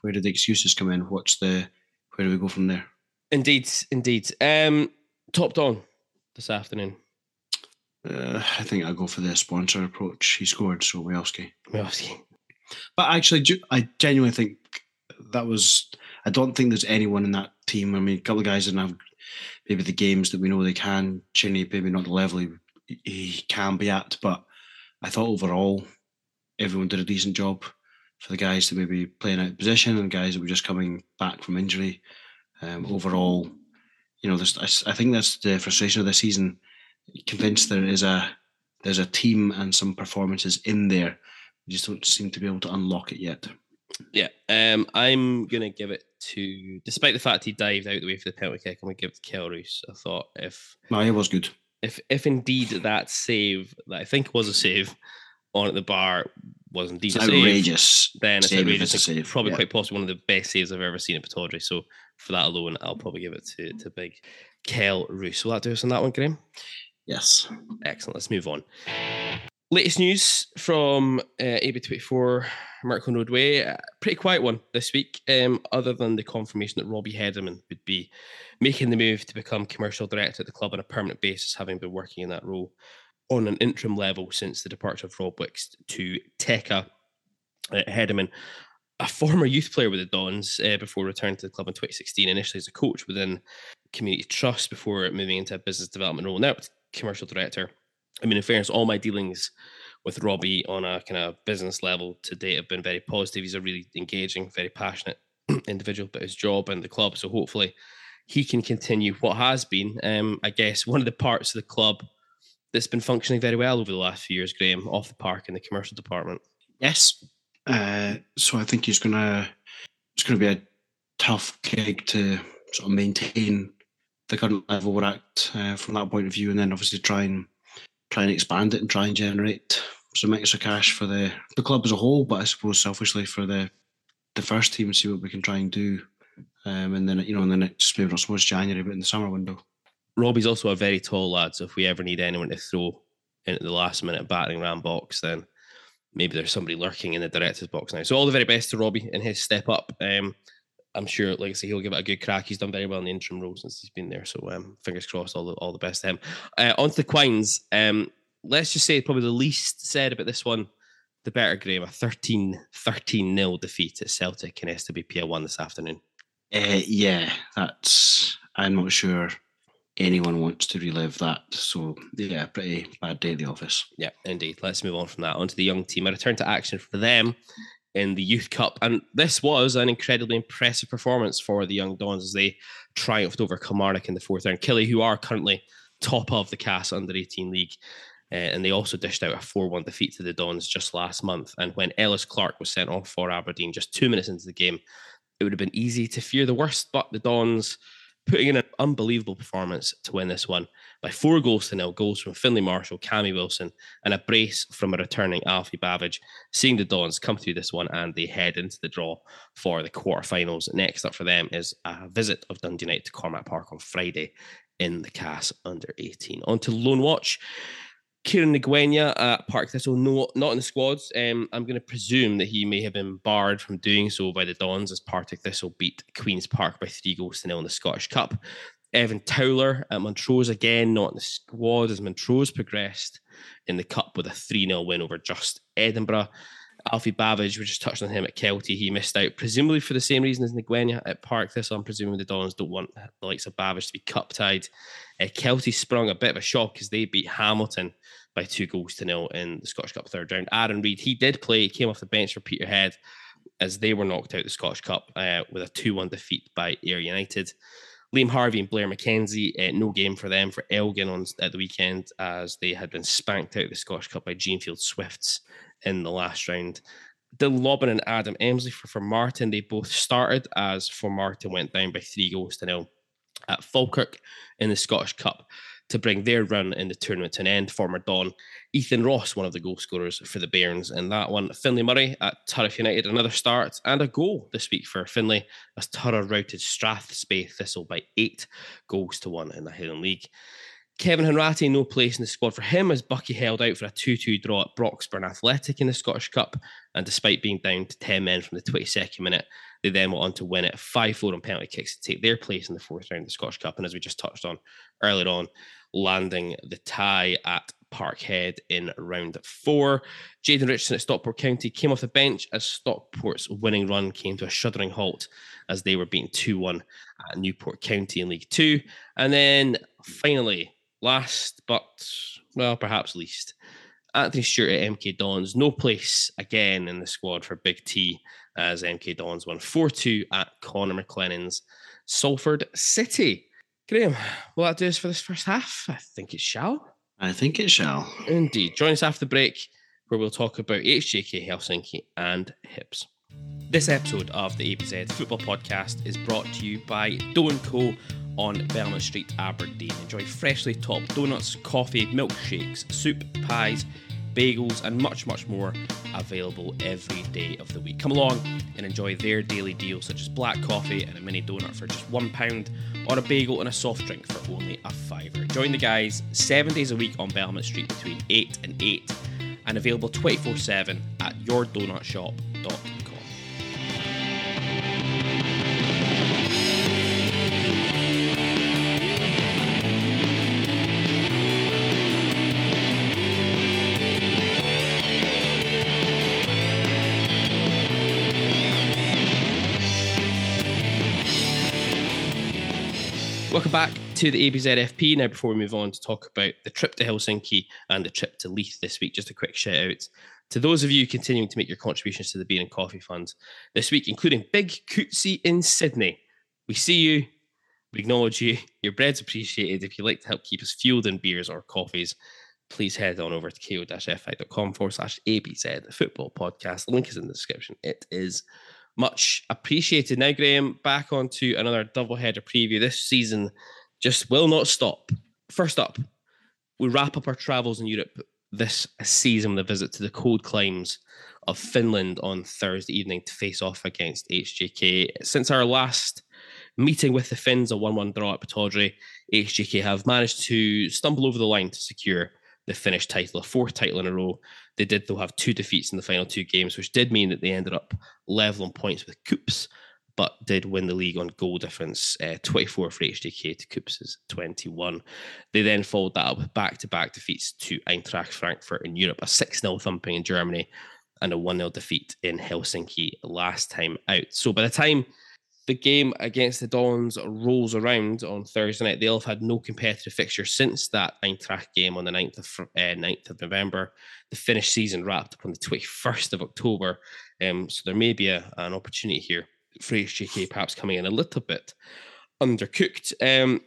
D: where do the excuses come in? What's the where do we go from there?
A: Indeed, indeed. Um, top down this afternoon.
D: Uh, I think I'll go for the sponsor approach. He scored, so Miovski.
A: Miovski.
D: But actually, I genuinely think that was. I don't think there's anyone in that team. I mean, a couple of guys didn't have maybe the games that we know they can. Shinnie, maybe not the level he, he can be at, but I thought overall everyone did a decent job for the guys that maybe playing out of position and guys that were just coming back from injury. Um, overall, you know, I, I think that's the frustration of the season. Convinced there is a there's a team and some performances in there. We just don't seem to be able to unlock it yet.
A: Yeah, um, I'm gonna give it to, despite the fact he dived out the way for the penalty kick, I'm gonna give it to Kelle Roos. I thought if
D: no, it was good.
A: If if indeed that save that I think was a save on at the bar was indeed
D: it's outrageous.
A: Save, then it's outrageous. It's
D: save.
A: probably
D: yeah.
A: quite possibly one of the best saves I've ever seen at Pittodrie. So for that alone, I'll probably give it to to big Kelle Roos. Will that do us on that one, Graham?
D: Yes.
A: Excellent. Let's move on. Latest news from uh, AB24 Mark Roadway. Pretty quiet one this week, um, other than the confirmation that Robbie Hedeman would be making the move to become commercial director at the club on a permanent basis, having been working in that role on an interim level since the departure of Rob Wicks to Teka uh, Hedeman, a former youth player with the Dons uh, before returning to the club in 2016, initially as a coach within Community Trust before moving into a business development role. Now, commercial director. I mean, in fairness, all my dealings with Robbie on a kind of business level to date have been very positive. He's a really engaging, very passionate individual about his job and the club. So hopefully he can continue what has been, um, I guess, one of the parts of the club that's been functioning very well over the last few years, Graham, off the park in the commercial department.
D: Yes. Uh, so I think he's gonna it's gonna be a tough gig to sort of maintain the current level we're at uh, from that point of view, and then obviously try and try and expand it and try and generate some extra cash for the the club as a whole. But I suppose selfishly for the the first team, and see what we can try and do, um, and then you know in the next maybe so much January, but in the summer window.
A: Robbie's also a very tall lad, so if we ever need anyone to throw into the last minute batting ram box, then maybe there's somebody lurking in the director's box now. So all the very best to Robbie in his step up. Um, I'm sure, like I say, he'll give it a good crack. He's done very well in the interim role since he's been there. So um, fingers crossed, all the all the best to him. Uh, on to the Quines. Um, let's just say probably the least said about this one, the better, Graham. A 13 13 nil defeat at Celtic in SWPL 1 this afternoon.
D: Uh, yeah, that's. I'm not sure anyone wants to relive that. So yeah, pretty bad day at the office.
A: Yeah, indeed. Let's move on from that On to the young team. A return to action for them in the Youth Cup, and this was an incredibly impressive performance for the young Dons as they triumphed over Kilmarnock in the fourth round. Killie, who are currently top of the CAS Under 18 League. Uh, and they also dished out a 4 1 defeat to the Dons just last month. And when Ellis Clark was sent off for Aberdeen just two minutes into the game, it would have been easy to fear the worst. But the Dons putting in an unbelievable performance to win this one by four goals to nil. Goals from Finlay Marshall, Cammy Wilson, and a brace from a returning Alfie Bavidge. Seeing the Dons come through this one and they head into the draw for the quarterfinals. Next up for them is a visit of Dundee United to Cormack Park on Friday in the CAS under 18. On to Loan Watch. Kieran Ngwenya at Partick Thistle, no, not in the squads. Um, I'm going to presume that he may have been barred from doing so by the Dons as Partick Thistle beat Queen's Park by three goals to nil in the Scottish Cup. Evan Towler at Montrose again, not in the squad as Montrose progressed in the Cup with a 3 0 win over Just Edinburgh. Alfie Bavidge, we just touched on him at Kelty. He missed out, presumably for the same reason as Ngwenya at Park This, I'm presuming the Dons don't want the likes of Bavidge to be cup tied. Uh, Kelty sprung a bit of a shock as they beat Hamilton by two goals to nil in the Scottish Cup third round. Aaron Reid, he did play, came off the bench for Peterhead as they were knocked out the Scottish Cup uh, with a 2 1 defeat by Ayr United. Liam Harvey and Blair McKenzie, uh, no game for them for Elgin on at the weekend as they had been spanked out of the Scottish Cup by Jeanfield Swifts in the last round. Dylan Lobban and Adam Emsley for, for Martin, they both started as for Martin went down by three goals to nil at Falkirk in the Scottish Cup to bring their run in the tournament to an end. Former Don Ethan Ross, one of the goal scorers for the Bairns in that one. Finlay Murray at Turriff United, another start and a goal this week for Finlay as Turriff routed Strathspey Thistle by eight goals to one in the Highland League. Kevin Hanratty, no place in the squad for him as Buckie held out for a 2 2 draw at Broxburn Athletic in the Scottish Cup. And despite being down to 10 men from the 22nd minute, they then went on to win it 5 4 on penalty kicks to take their place in the fourth round of the Scottish Cup. And as we just touched on earlier on, landing the tie at Parkhead in round four. Jaden Richardson at Stockport County came off the bench as Stockport's winning run came to a shuddering halt as they were beaten 2 1 at Newport County in League Two. And then finally, last but, well, perhaps least, Anthony Stewart at MK Dons. No place again in the squad for Big T as MK Dons won 4 2 at Connor McLennan's Salford City. Graham, will that do us for this first half? I think it shall.
D: I think it shall.
A: Indeed. Join us after the break where we'll talk about HJK Helsinki and Hibs. This episode of the ABZ Football Podcast is brought to you by Dough & Co. on Belmont Street, Aberdeen. Enjoy freshly topped donuts, coffee, milkshakes, soup, pies, bagels, and much, much more available every day of the week. Come along and enjoy their daily deals, such as black coffee and a mini donut for just £1, or a bagel and a soft drink for only a fiver. Join the guys seven days a week on Belmont Street between 8 and 8, and available 24 7 at yourdonutshop.com. Welcome back to the ABZFP. Now, before we move on to talk about the trip to Helsinki and the trip to Leith this week, just a quick shout out to those of you continuing to make your contributions to the Beer and Coffee Fund this week, including Big Cootsie in Sydney. We see you, we acknowledge you. Your bread's appreciated. If you'd like to help keep us fueled in beers or coffees, please head on over to ko-fi.com forward slash ABZ football podcast. The link is in the description. It is much appreciated. Now, Graham, back onto another double header preview. This season just will not stop. First up, we wrap up our travels in Europe this season with a visit to the cold climes of Finland on Thursday evening to face off against HJK. Since our last meeting with the Finns, a 1 1 draw at Pittodrie, HJK have managed to stumble over the line to secure the Finnish title, a fourth title in a row. They did, though, have two defeats in the final two games, which did mean that they ended up level on points with KuPS, but did win the league on goal difference uh, 24 for HJK to KuPS's 21. They then followed that up with back to back defeats to Eintracht Frankfurt in Europe, a 6 0 thumping in Germany, and a 1 0 defeat in Helsinki last time out. So by the time the game against the Dons rolls around on Thursday night. They'll have had no competitive fixture since that Eintracht game on the 9th of, uh, 9th of November. The Finnish season wrapped up on the 21st of October. Um, so there may be a, an opportunity here for HJK perhaps coming in a little bit undercooked. Um,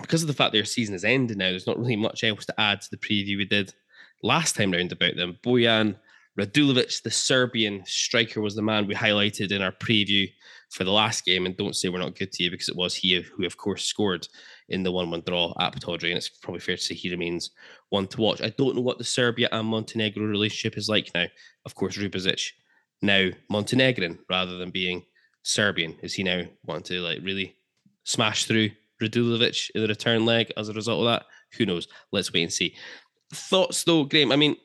A: because of the fact their season is ended now, there's not really much else to add to the preview we did last time round about them. Bojan Radulovic, the Serbian striker, was the man we highlighted in our preview for the last game. And don't say we're not good to you because it was he who, of course, scored in the 1 1 draw at Pittodrie. And it's probably fair to say he remains one to watch. I don't know what the Serbia and Montenegro relationship is like now. Of course, Rubezic now Montenegrin rather than being Serbian. Is he now wanting to like really smash through Radulovic in the return leg as a result of that? Who knows? Let's wait and see. Thoughts though, Graham? I mean,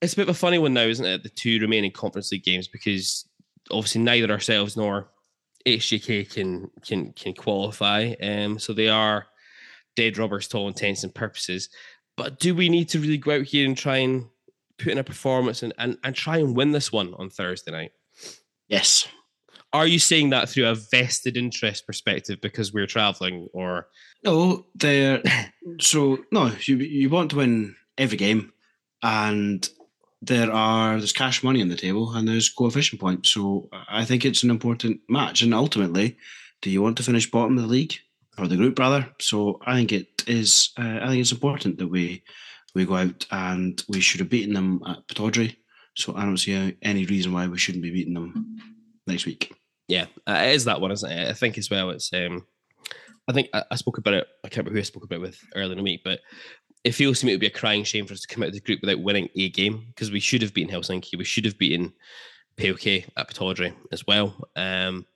A: it's a bit of a funny one now, isn't it? The two remaining Conference League games because obviously neither ourselves nor HJK can can can qualify. Um, so they are dead rubbers to all intents and purposes. But do we need to really go out here and try and put in a performance and, and, and try and win this one on Thursday night?
D: Yes.
A: Are you saying that through a vested interest perspective because we're traveling or
D: No, there. so no, you you want to win every game, and there are there's cash money on the table and there's coefficient points. So I think it's an important match. And ultimately, do you want to finish bottom of the league or the group rather? So I think it is. Uh, I think it's important that we we go out and we should have beaten them at Pittodrie. So I don't see any reason why we shouldn't be beating them next week.
A: Yeah, uh, it is that one, isn't it? I think as well. It's um, I think I, I spoke about it. I can't remember who I spoke about it with earlier in the week, but it feels to me it would be a crying shame for us to come out of the group without winning a game because we should have beaten Helsinki. We should have beaten PAOK at Pittodrie as well. Um,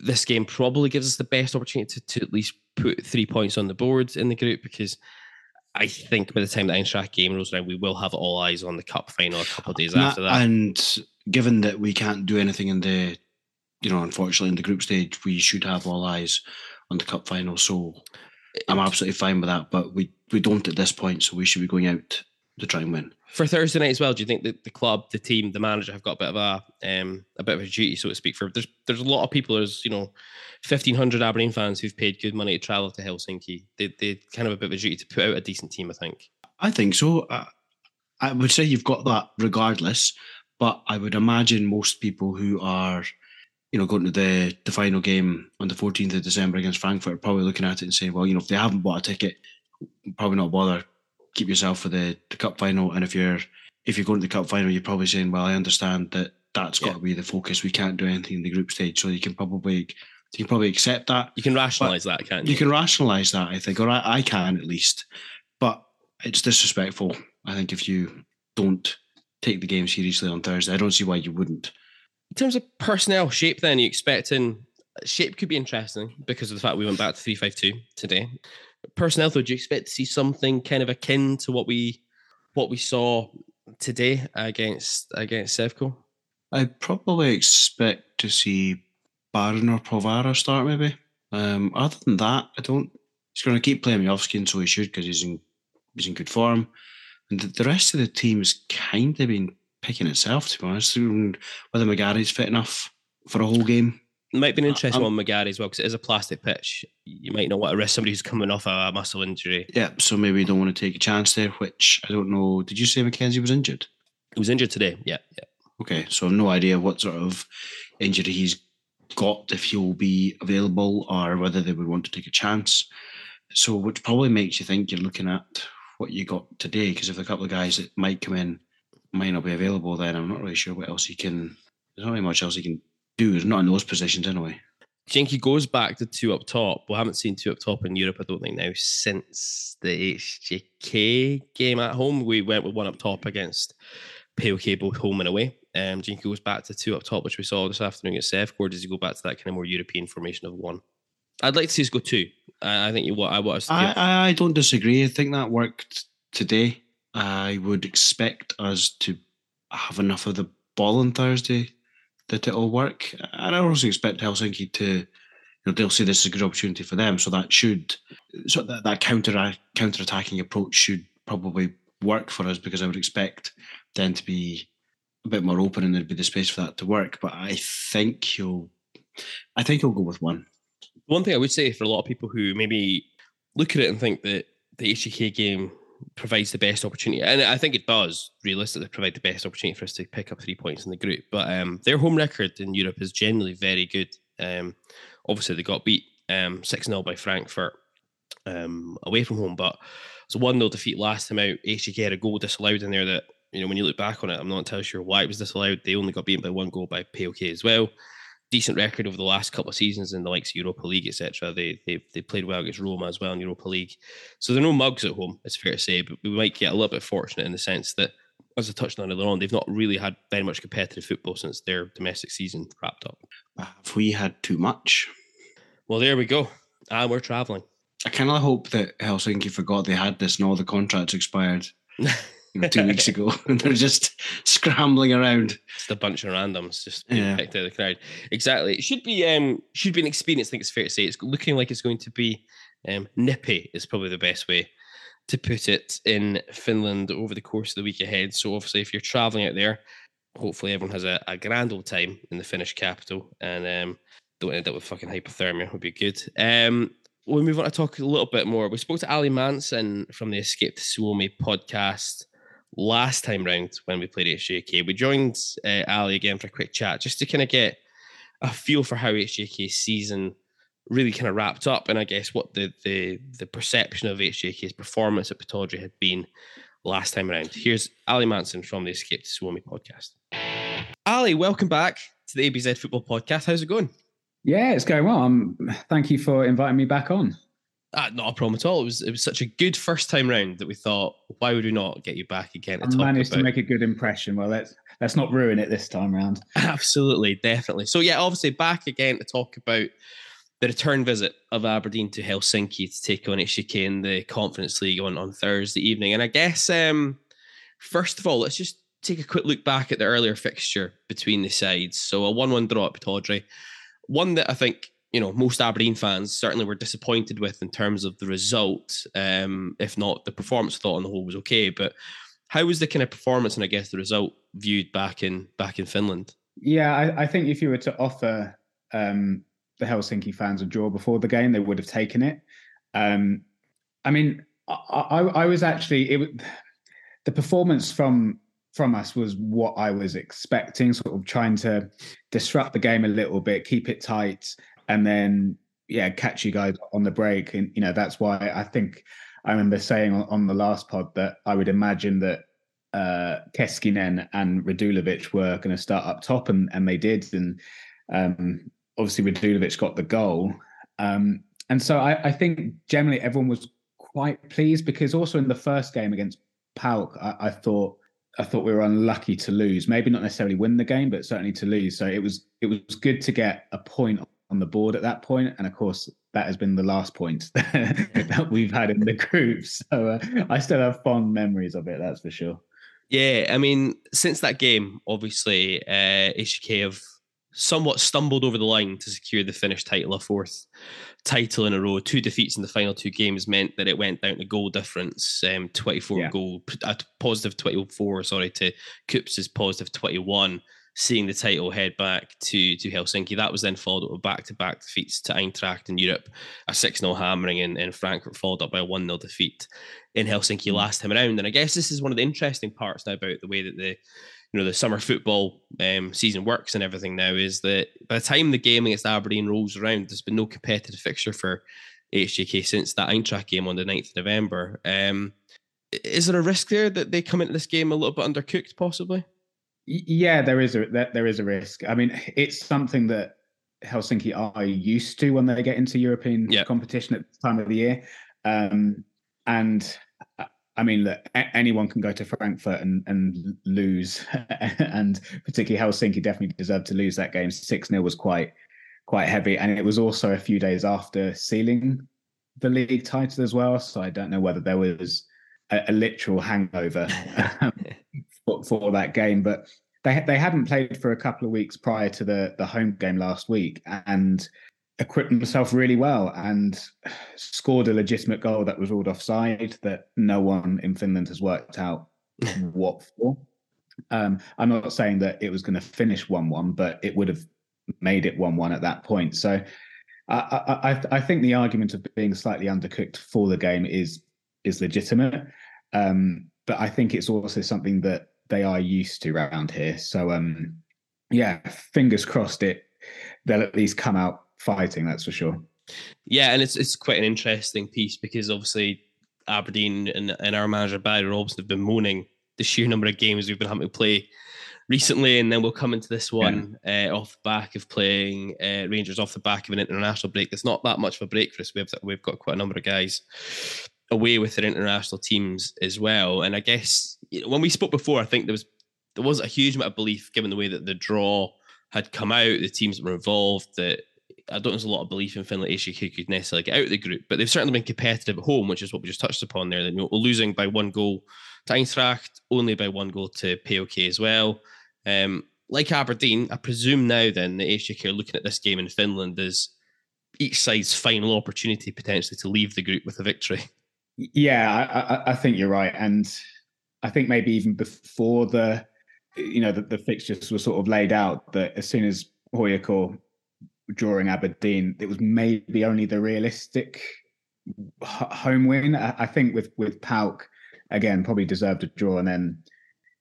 A: this game probably gives us the best opportunity to, to at least put three points on the board in the group because I think by the time the Eintracht game rolls around, we will have all eyes on the cup final a couple of days after that.
D: And given that we can't do anything in the you know, unfortunately, in the group stage, we should have all eyes on the cup final. So I'm absolutely fine with that. But we we don't at this point, so we should be going out to try and win.
A: For Thursday night as well, do you think that the club, the team, the manager have got a bit of a um, a bit of a duty, so to speak? For there's there's a lot of people, there's you know, fifteen hundred Aberdeen fans who've paid good money to travel to Helsinki. They they kind of a bit of a duty to put out a decent team, I think.
D: I think so. I, I would say you've got that regardless, but I would imagine most people who are you know, going to the, the final game on the 14th of December against Frankfurt, are probably looking at it and saying, well, you know, if they haven't bought a ticket, probably not bother. Keep yourself for the, the cup final. And if you're if you're going to the cup final, you're probably saying, well, I understand that that's got yeah. to be the focus. We can't do anything in the group stage, so you can probably you can probably accept that.
A: You can rationalize that, can't you?
D: You can rationalize that, I think, or I, I can at least. But it's disrespectful. I think if you don't take the game seriously on Thursday, I don't see why you wouldn't
A: in terms of personnel shape, then you expecting shape could be interesting because of the fact we went back to three five two today. Personnel, though, do you expect to see something kind of akin to what we what we saw today against against Sevco?
D: I'd probably expect to see Baron or Polvara start maybe. Um, other than that, I don't. He's going to keep playing Miovski, and so he should because he's in he's in good form. And the, the rest of the team has kind of been picking itself, to be honest. Whether McGarry's fit enough for a whole game.
A: It might be an interesting um, one, McGarry as well, because it is a plastic pitch. You might not want to risk somebody who's coming off a muscle injury.
D: Yeah, so maybe you don't want to take a chance there, which I don't know. Did you say McKenzie was injured?
A: He was injured today, yeah. yeah.
D: Okay, so I've no idea what sort of injury he's got, if he'll be available, or whether they would want to take a chance. So, which probably makes you think you're looking at what you got today, because if a couple of guys that might come in might not be available, then I'm not really sure what else he can. There's not really much else he can do. Not in those positions anyway.
A: I he goes back to two up top. We haven't seen two up top in Europe, I don't think, now since the HJK game at home. We went with one up top against PAOK both home and away. Um, Jinky goes back to two up top, which we saw this afternoon at Sevco. Does he go back to that kind of more European formation of one? I'd like to see us go two. I, I think what I want
D: I, I don't disagree. I think that worked today. I would expect us to have enough of the ball on Thursday that it'll work. And I also expect Helsinki to, you know, they'll see this is a good opportunity for them. So that should, so that, that counter counter attacking approach should probably work for us because I would expect them to be a bit more open and there'd be the space for that to work. But I think he'll, I think he'll go with one.
A: One thing I would say for a lot of people who maybe look at it and think that the HJK game provides the best opportunity, and I think it does realistically provide the best opportunity for us to pick up three points in the group. But um, their home record in Europe is generally very good. Um, obviously, they got beat um, six um, 0 by Frankfurt um, away from home, but it's a one 0 defeat last time out. HJK had a goal disallowed in there that you know when you look back on it, I'm not entirely sure why it was disallowed. They only got beaten by one goal by PAOK as well. Decent record over the last couple of seasons in the likes of Europa League, etc. They they they played well against Roma as well in Europa League, so they're no mugs at home. It's fair to say, but we might get a little bit fortunate in the sense that, as I touched on earlier on, they've not really had very much competitive football since their domestic season wrapped up.
D: Have we had too much?
A: Well, there we go. And we're traveling.
D: I kind of hope that Helsinki forgot they had this and all the contracts expired you know, two weeks ago, and they're just scrambling around.
A: Just a bunch of randoms just
D: Yeah.
A: picked out of the crowd. Exactly. It should be um should be an experience. I think it's fair to say. It's looking like it's going to be um nippy is probably the best way to put it in Finland over the course of the week ahead. So obviously, if you're traveling out there, hopefully everyone has a, a grand old time in the Finnish capital and um don't end up with fucking hypothermia would be good. Um we'll move on to talk a little bit more. We spoke to Ally Manson from the Escape to Suomi podcast last time round when we played HJK. We joined uh, Ally again for a quick chat just to kind of get a feel for how HJK's season really kind of wrapped up, and I guess what the the the perception of HJK's performance at Pittodrie had been last time around. Here's Ally Manson from the Escape to Suomi podcast. Ally, welcome back to the ABZ Football Podcast. How's it going?
E: Yeah, it's going well. Um, thank you for inviting me back on.
A: Ah, not a problem at all. It was it was such a good first time round that we thought, why would we not get you back again to
E: I managed
A: about
E: to make a good impression. Well, let's let's not ruin it this time round.
A: Absolutely, definitely. So yeah, obviously back again to talk about the return visit of Aberdeen to Helsinki to take on HJK in the Conference League on, on Thursday evening. And I guess um, first of all, let's just take a quick look back at the earlier fixture between the sides. So a one-one draw at Pittodrie, one that I think you know most Aberdeen fans certainly were disappointed with in terms of the result. Um, if not the performance, thought on the whole was okay, but. How was the kind of performance and I guess the result viewed back in back in Finland?
E: Yeah, I, I think if you were to offer um, the Helsinki fans a draw before the game, they would have taken it. Um, I mean, I, I, I was actually it. The performance from from us was what I was expecting, sort of trying to disrupt the game a little bit, keep it tight, and then yeah, catch you guys on the break. And you know that's why I think I remember saying on, on the last pod that I would imagine that uh, Keskinen and Radulovic were going to start up top, and, and they did. And um, obviously, Radulovic got the goal. Um, and so I, I think generally everyone was quite pleased because also in the first game against PAOK, I, I thought I thought we were unlucky to lose. Maybe not necessarily win the game, but certainly to lose. So it was it was good to get a point on the board at that. And of course, that has been the last point that we've had in the group. So uh, I still have fond memories of it. That's for sure.
A: Yeah, I mean, since that game, obviously, uh, HK have somewhat stumbled over the line to secure the Finnish title, a fourth title in a row. Two defeats in the final two games meant that it went down to goal difference, um, 24
E: Yeah.
A: goal, a positive 24, sorry, to KuPS' positive 21, seeing the title head back to, to Helsinki. That was then followed up with back-to-back defeats to Eintracht in Europe, a 6-0 hammering in, in Frankfurt, followed up by a 1-0 defeat in Helsinki last time around. And I guess this is one of the interesting parts now about the way that the you know the summer football um, season works and everything now is that by the time the game against Aberdeen rolls around, there's been no competitive fixture for HJK since that Eintracht game on the 9th of November. Um, is there a risk there that they come into this game a little bit undercooked, possibly?
E: Yeah, there is a there, there is a risk. I mean, it's something that Helsinki are used to when they get into European
A: Yeah.
E: competition at this time of the year. Um, and uh, I mean, look, anyone can go to Frankfurt and, and lose, and particularly Helsinki definitely deserved to lose that game. Six 0 was quite quite heavy, and it was also a few days after sealing the league title as well. So I don't know whether there was a, a literal hangover um, for, for that game, but they they hadn't played for a couple of weeks prior to the the home game last week, and equipped themselves really well and scored a legitimate goal that was ruled offside that no one in Finland has worked out what for. Um, I'm not saying that it was going to finish one-one, but it would have made it one-one at that point. So I, I, I- I think the argument of being slightly undercooked for the game is is legitimate, um, but I think it's also something that they are used to around here. So um, yeah, fingers crossed it they'll at least come out fighting. That's for sure.
A: Yeah, and it's it's quite an interesting piece because obviously Aberdeen and, and our manager Barry Robson have been moaning the sheer number of games we've been having to play recently, and then we'll come into this one yeah. uh, off the back of playing uh, Rangers off the back of an international break. There's not that much of a break for us. We've we've got quite a number of guys away with their international teams as well. And I guess when we spoke before, I think there was there was a huge amount of belief given the way that the draw had come out, the teams that were involved, that I don't think there's a lot of belief in Finland HJK could necessarily get out of the group, but they've certainly been competitive at home, which is what we just touched upon there. That you know, losing by one goal to Eintracht, only by one goal to PAOK as well. Um, like Aberdeen, I presume now then the HJK are looking at this game in Finland as each side's final opportunity potentially to leave the group with a victory.
E: Yeah, I, I, think you're right, and I think maybe even before the, you know, the, the fixtures were sort of laid out that as soon as HJK drawing Aberdeen, it was maybe only the realistic home win. I, think with with PAOK, again, probably deserved a draw, and then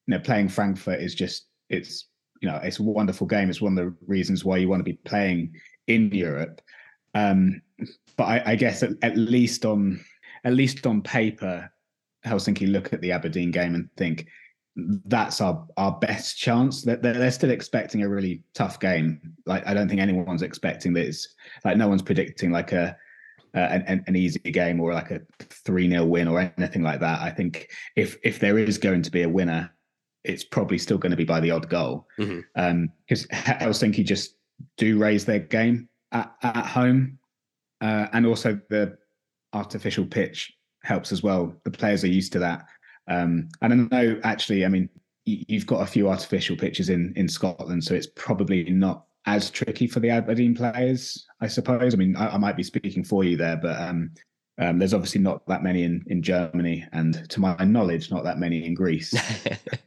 E: you know playing Frankfurt is just it's you know it's a wonderful game. It's one of the reasons why you want to be playing in Europe. Um, but I, I guess at, at least on at least on paper, Helsinki look at the Aberdeen game and think that's our our best chance. They're, they're still expecting a really tough game. Like I don't think anyone's expecting this. Like no one's predicting like a uh, an, an easy game or like a 3 0 win or anything like that. I think if if there is going to be a winner, it's probably still going to be by the odd goal. Because mm-hmm. um, Helsinki just do raise their game at, at home. Uh, and also the artificial pitch helps as well. The players are used to that. Um, and I know actually, I mean, you've got a few artificial pitches in in Scotland, so it's probably not as tricky for the Aberdeen players, I suppose. I mean, I, I might be speaking for you there, but um, um, there's obviously not that many in, in Germany, and to my knowledge, not that many in Greece.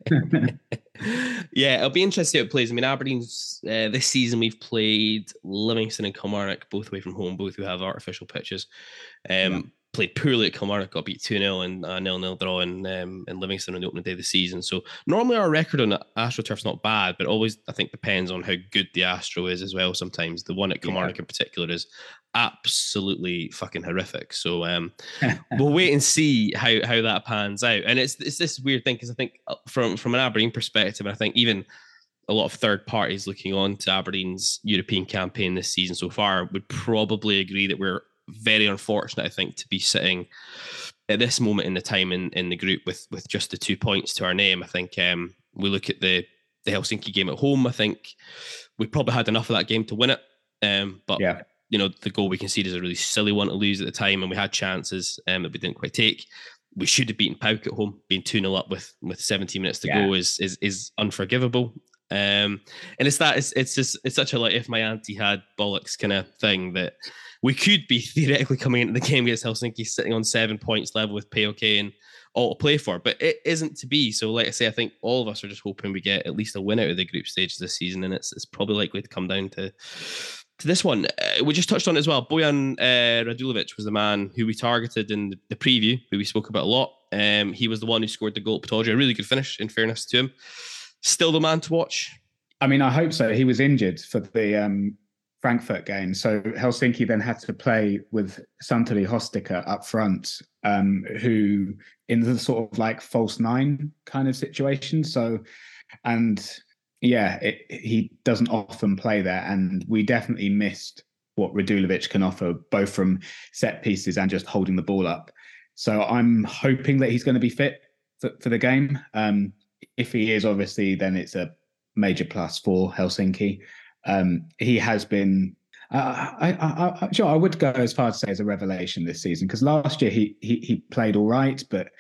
A: yeah, it'll be interesting how it plays. I mean, Aberdeen's uh, this season we've played Livingston and Kilmarnock, both away from home, both who have artificial pitches. Um, yeah played poorly at Kilmarnock, got beat 2 0 and a nil nil draw in, um, in Livingston on the opening day of the season. So normally our record on AstroTurf's not bad, but always I think depends on how good the Astro is as well. Sometimes the one at Kilmarnock yeah. in particular is absolutely fucking horrific. So um, we'll wait and see how how that pans out. And it's it's this weird thing because I think uh, from from an Aberdeen perspective, and I think even a lot of third parties looking on to Aberdeen's European campaign this season so far would probably agree that we're very unfortunate, I think, to be sitting at this moment in the time in, in the group with with just the two points to our name. I think um, we look at the the Helsinki game at home. I think we probably had enough of that game to win it. Um, but yeah. you know, the goal we conceded is a really silly one to lose at the time, and we had chances um, that we didn't quite take. We should have beaten PAOK at home. Being 2 0 up with with 17 minutes to yeah. go is is is unforgivable. Um, and it's that it's it's just it's such a like if my auntie had bollocks kind of thing that we could be theoretically coming into the game against Helsinki sitting on seven points level with PAOK and all to play for, but it isn't to be. So, like I say, I think all of us are just hoping we get at least a win out of the group stage this season, and it's it's probably likely to come down to to this one. Uh, we just touched on as well. Bojan uh, Radulovic was the man who we targeted in the, the preview, who we spoke about a lot. Um, he was the one who scored the goal at. A really good finish, in fairness to him. Still the man to watch.
E: I mean, I hope so. He was injured for the um, Frankfurt game. So Helsinki then had to play with Santeri Hostikka up front, um, who in the sort of like false nine kind of situation. So, and yeah, it, he doesn't often play there, and we definitely missed what Radulovic can offer, both from set pieces and just holding the ball up. So I'm hoping that he's going to be fit for, for the game. Um, if he is, obviously, then it's a major plus for Helsinki. Um, he has been. Uh, I, I, I, sure, I would go as far to say as a revelation this season because last year he, he he played all right, but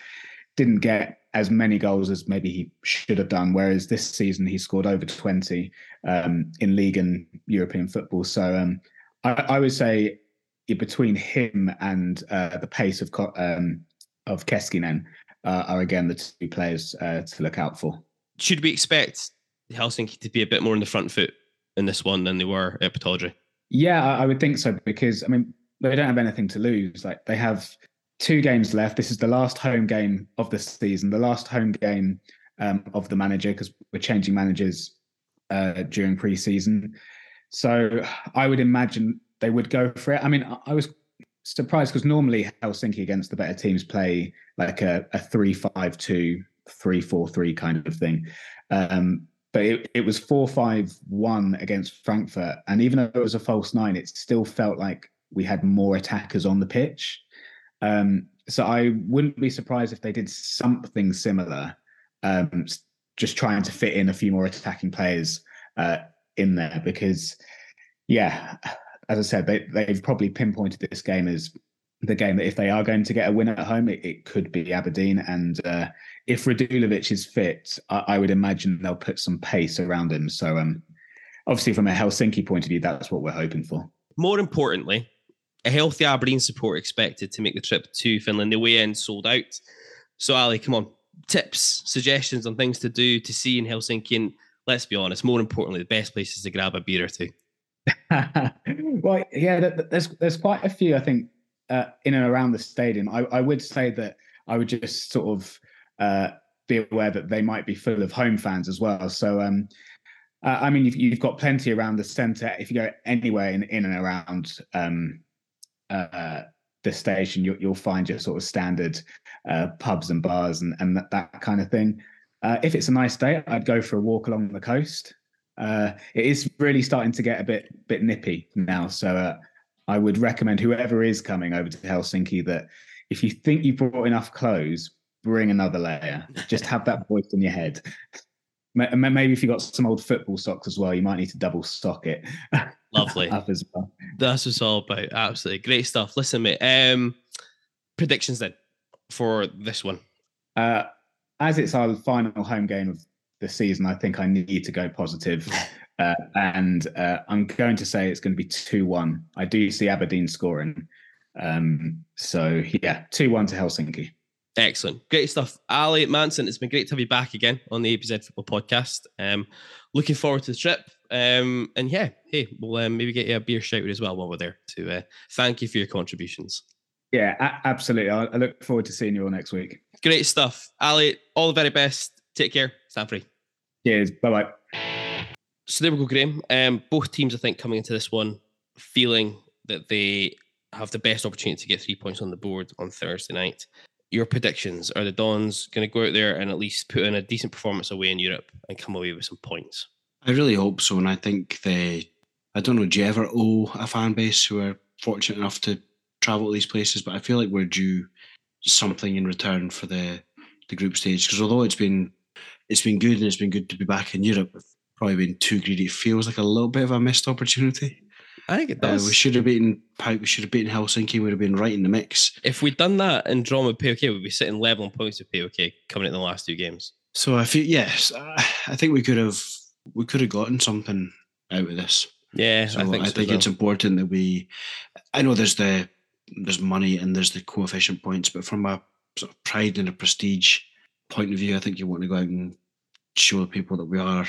E: didn't get as many goals as maybe he should have done. Whereas this season he scored over twenty um, in league and European football. So um, I, I, would say between him and uh, the pace of um, of Keskinen uh, are again the two players uh, to look out for.
A: Should we expect Helsinki to be a bit more in the front foot in this one than they were at Pittodrie.
E: Yeah, I would think so because I mean they don't have anything to lose. Like they have two games left. This is the last home game of the season, the last home game um, of the manager because we're changing managers uh, during pre-season. So I would imagine they would go for it. I mean, I was surprised because normally Helsinki against the better teams play like a, a 3 5 2, 3 4 3 kind of thing. Um, but it, it was 4 5 1 against Frankfurt. And even though it was a false nine, it still felt like we had more attackers on the pitch. Um, so I wouldn't be surprised if they did something similar, um, just trying to fit in a few more attacking players uh, in there. Because, yeah, as I said, they, they've probably pinpointed this game as the game that if they are going to get a win at home, it, it could be Aberdeen. And uh, if Radulovic is fit, I, I, would imagine they'll put some pace around him. So, um, obviously, from a Helsinki point of view, that's what we're hoping for.
A: More importantly, a healthy Aberdeen support expected to make the trip to Finland. The way in sold out. So, Ally, come on, tips, suggestions on things to do to see in Helsinki. And let's be honest, more importantly, the best places to grab a beer or two.
E: well, yeah, there's there's quite a few. I think uh, in and around the stadium. I, I, would say that I would just sort of uh, be aware that they might be full of home fans as well. So, um, uh, I mean, you've, you've, got plenty around the centre. If you go anywhere in, in and around um, uh, the station, you, will find your sort of standard uh, pubs and bars and, and that, that kind of thing. Uh, if it's a nice day, I'd go for a walk along the coast. it is really starting to get a bit bit nippy now, so I would recommend whoever is coming over to Helsinki that if you think you brought enough clothes, bring another layer. Just have that voice in your head. Maybe if you got some old football socks as well, you might need to double stock it.
A: Lovely.
E: up as well.
A: That's what it's all about. Absolutely great stuff. Listen, mate. Um, predictions then for this one.
E: Uh, as it's our final home game of the season, I think I need to go positive. Uh, and uh, I'm going to say it's going to be 2 1. I do see Aberdeen scoring. Um, so, yeah, 2 1 to Helsinki.
A: Excellent. Great stuff. Ally Manson, it's been great to have you back again on the ABZ Football Podcast. Um, looking forward to the trip. Um, and yeah, hey, we'll um, maybe get you a beer shouted as well while we're there to uh, thank you for your contributions.
E: Yeah, a- absolutely. I-, I look forward to seeing you all next week.
A: Great stuff. Ally, all the very best. Take care. Stand free.
E: Cheers. Bye bye
A: so there we go, Graham. Um, both teams, I think, coming into this one feeling that they have the best opportunity to get three points on the board on Thursday night. Your predictions are the Dons going to go out there and at least put in a decent performance away in Europe and come away with some points?
D: I really hope so, and I think they. I don't know. Do you ever owe a fan base who are fortunate enough to travel to these places? But I feel like we're due something in return for the the group stage because although it's been it's been good and it's been good to be back in Europe, probably been too greedy. It feels like a little bit of a missed opportunity.
A: I think it does.
D: Uh, we should have beaten we should have beaten Helsinki. We'd have been right in the mix.
A: If we'd done that and drawn with PAOK, we'd be sitting level on points with PAOK coming in the last two games.
D: So I feel yes, I think we could have we could have gotten something out of this.
A: Yeah,
D: so
A: I think,
D: I
A: so
D: think it's important that we. I know there's the there's money and there's the coefficient points, but from a sort of pride and a prestige point of view, I think you want to go out and show people that we are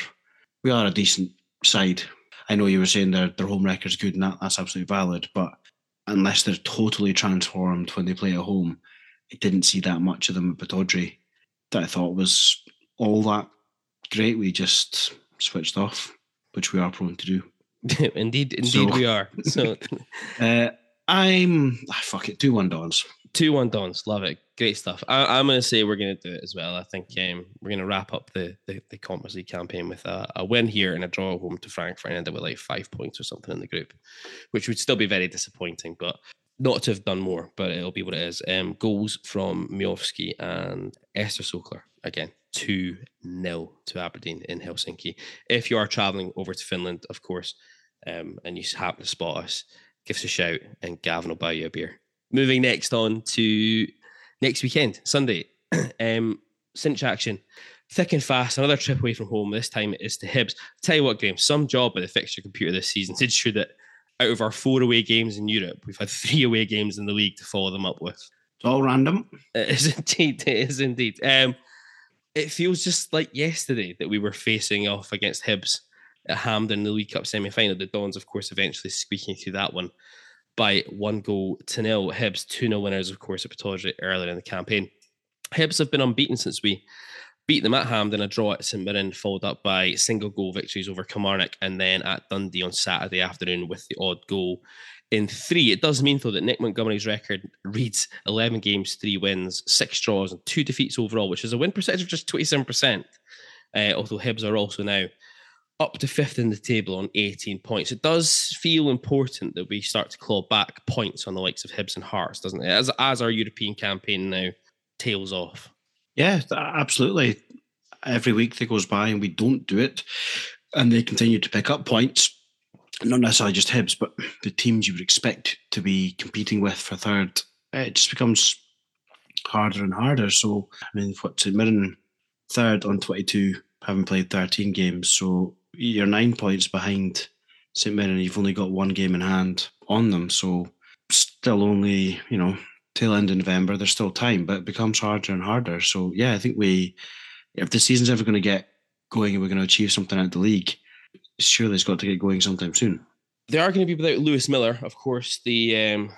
D: we are a decent side. I know you were saying their their home record's good, and that, that's absolutely valid. But unless they're totally transformed when they play at home, I didn't see that much of them at Pittodrie that I thought was all that great. We just switched off, which we are prone to do.
A: indeed, indeed, so, we are. So,
D: uh, I'm ah, fuck it, two one Dons.
A: Two one Dons, love it, great stuff. I, am going to say we're going to do it as well. I think um, we're going to wrap up the the, the Conference League campaign with a, a, win here and a draw home to Frankfurt and end up with like five points or something in the group, which would still be very disappointing, but not to have done more. But it'll be what it is. Um, goals from Miovski and Ester Sokler again. 2 0 to Aberdeen in Helsinki. If you are traveling over to Finland, of course, um, and you happen to spot us, give us a shout and Gavin will buy you a beer moving next on to next weekend, Sunday. um, cinch action, thick and fast. Another trip away from home. This time it is to Hibs. Tell you what, Graham, some job by the fixture computer this season to ensure that out of our four away games in Europe, we've had three away games in the league to follow them up with.
D: It's all random.
A: It is indeed. It is indeed. Um, it feels just like yesterday that we were facing off against Hibs at Hampden in the League Cup semi final. The Dons, of course, eventually squeaking through that one by one goal to nil. Hibs 2 0 winners, of course, at Pittodrie earlier in the campaign. Hibs have been unbeaten since we beat them at Hampden, a draw at St Mirren, followed up by single goal victories over Kilmarnock and then at Dundee on Saturday afternoon with the odd goal in three. It does mean, though, that Nick Montgomery's record reads 11 games, three wins, six draws, and two defeats overall, which is a win percentage of just 27%. Uh, although Hibs are also now up to fifth in the table on 18 points. It does feel important that we start to claw back points on the likes of Hibs and Hearts, doesn't it? As, as our European campaign now tails off.
D: Yeah, absolutely. Every week that goes by and we don't do it, and they continue to pick up points, not necessarily just Hibs, but the teams you would expect to be competing with for third, it just becomes harder and harder. So, I mean, what's it, Mirren third on 22, having played 13 games. So you're nine points behind St Mirren. You've only got one game in hand on them. So still only, you know, tail end of November. There's still time, but it becomes harder and harder. So yeah, I think we, if the season's ever going to get going and we're going to achieve something at the league, surely it's got to get going sometime soon.
A: They are going to be without Lewis Miller, of course, the um,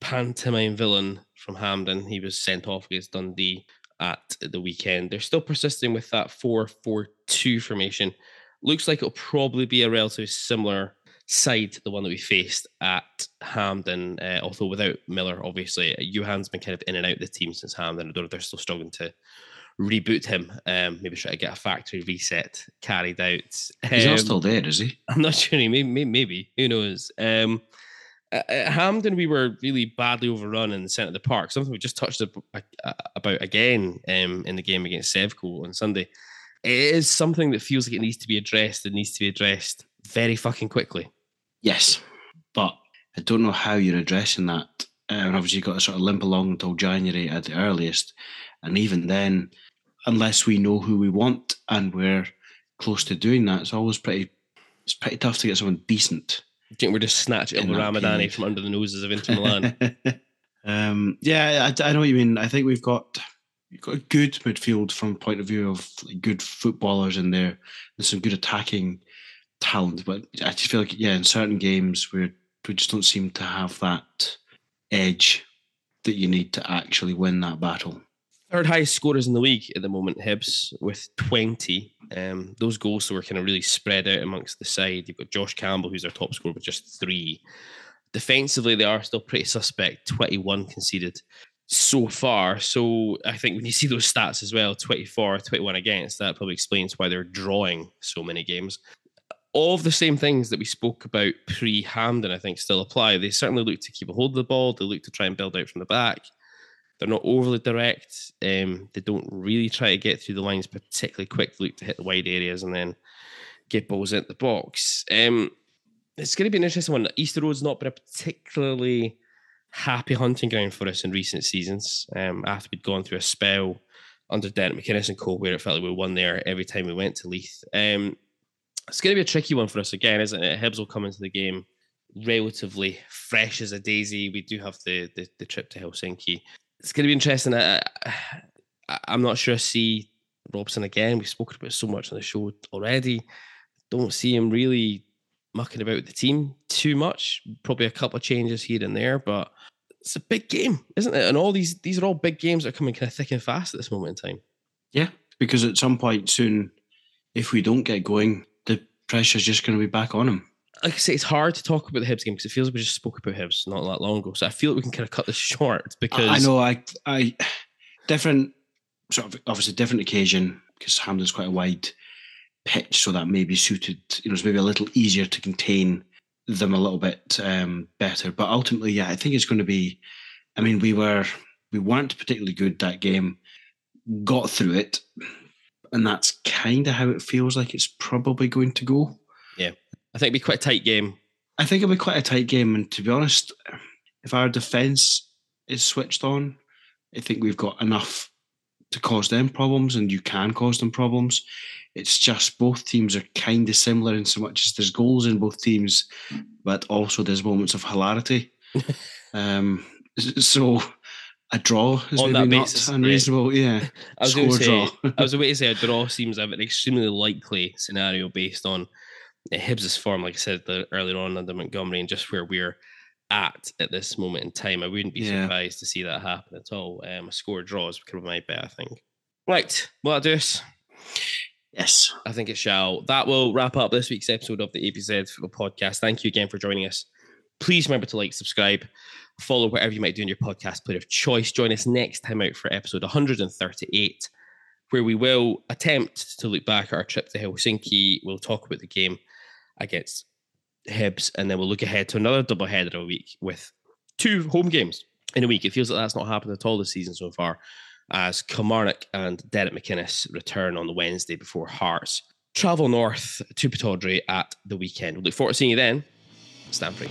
A: pantomime villain from Hampden. He was sent off against Dundee at the weekend. They're still persisting with that 4 4 2 formation. Looks like it'll probably be a relatively similar side to the one that we faced at Hampden, uh, although without Miller, obviously. Johan's been kind of in and out of the team since Hampden. I don't know if they're still struggling to reboot him, um, maybe try to get a factory reset carried out.
D: He's
A: um,
D: not still there, is he?
A: I'm not sure. Maybe, maybe, maybe. who knows? Um, at Hampden, we were really badly overrun in the centre of the park. Something we just touched about again um, in the game against Sevco on Sunday. It is something that feels like it needs to be addressed. It needs to be addressed very fucking quickly.
D: Yes, but I don't know how you're addressing that. And obviously, you've got to sort of limp along until January at the earliest. And even then, unless we know who we want and we're close to doing that, it's always pretty. It's pretty tough to get someone decent
A: I think we're just snatching
D: Ylber
A: Ramadani from under the noses of Inter Milan.
D: um, yeah, I, I know what you mean. I think we've got we've got a good midfield from the point of view of good footballers in there and some good attacking talent. But I just feel like yeah, in certain games we we just don't seem to have that edge that you need to actually win that battle.
A: Third highest scorers in the league at the moment, Hibs, with 20. Um, those goals were kind of really spread out amongst the side. You've got Josh Campbell, who's their top scorer, with just three. Defensively, they are still pretty suspect. 21 conceded so far. So I think when you see those stats as well 24, 21 against, that probably explains why they're drawing so many games. All of the same things that we spoke about pre Hampden, I think, still apply. They certainly look to keep a hold of the ball, they look to try and build out from the back. They're not overly direct. Um, they don't really try to get through the lines particularly quick. Look to hit the wide areas and then get balls into the box. Um, it's going to be an interesting one. Easter Road's not been a particularly happy hunting ground for us in recent seasons. Um, after we'd gone through a spell under Derek McInnes and Co, where it felt like we won there every time we went to Leith. Um, it's going to be a tricky one for us again, isn't it? Hibs will come into the game relatively fresh as a daisy. We do have the the, the trip to Helsinki. It's going to be interesting. I, I'm not sure I see Robson again. We've spoken about so much on the show already. Don't see him really mucking about the team too much. Probably a couple of changes here and there, but it's a big game, isn't it? And all these these are all big games that are coming kind of thick and fast at this moment in time.
D: Yeah, because at some point soon, if we don't get going, the pressure's just going to be back on him.
A: Like I say, it's hard to talk about the Hibs game because it feels like we just spoke about Hibs not that long ago. So I feel like we can kind of cut this short because
D: I I know I I different sort of obviously different occasion because Hampden's quite a wide pitch, so that may be suited. You know, it's maybe a little easier to contain them a little bit um, better. But ultimately, yeah, I think it's going to be. I mean, we were we weren't particularly good that game, got through it, and that's kind of how it feels like it's probably going to go.
A: Yeah, I think it'd be quite a tight game.
D: I think it'll be quite a tight game, and to be honest, if our defence is switched on, I think we've got enough to cause them problems, and you can cause them problems. It's just both teams are kind of similar in so much as there's goals in both teams, but also there's moments of hilarity. um, so a draw is
A: On
D: maybe
A: that
D: not
A: basis, yeah.
D: unreasonable. Yeah,
A: I was going to
D: Score
A: say,
D: draw.
A: I was about to say a draw seems a an extremely likely scenario based on uh, Hibs' form, like I said earlier on under Montgomery, and just where we're at at this moment in time. I wouldn't be
D: Yeah.
A: surprised to see that happen at all. Um, a score draw is kind of my bet, I think. Right, well, that do us.
D: yes.
A: I think it shall. That will wrap up this week's episode of the ABZ Football Podcast. Thank you again for joining us. Please remember to like, subscribe, follow whatever you might do in your podcast player of choice. Join us next time out for episode 138.
F: where we will attempt to look back at our trip to Helsinki. We'll talk about the game against Hibs, and then we'll look ahead to another double header a week with two home games in a week. It feels like that's not happened at all this season so far, as Kilmarnock and Derek McInnes return on the Wednesday before Hearts travel north to Pittodrie at the weekend. We'll look forward to seeing you then. Stand free.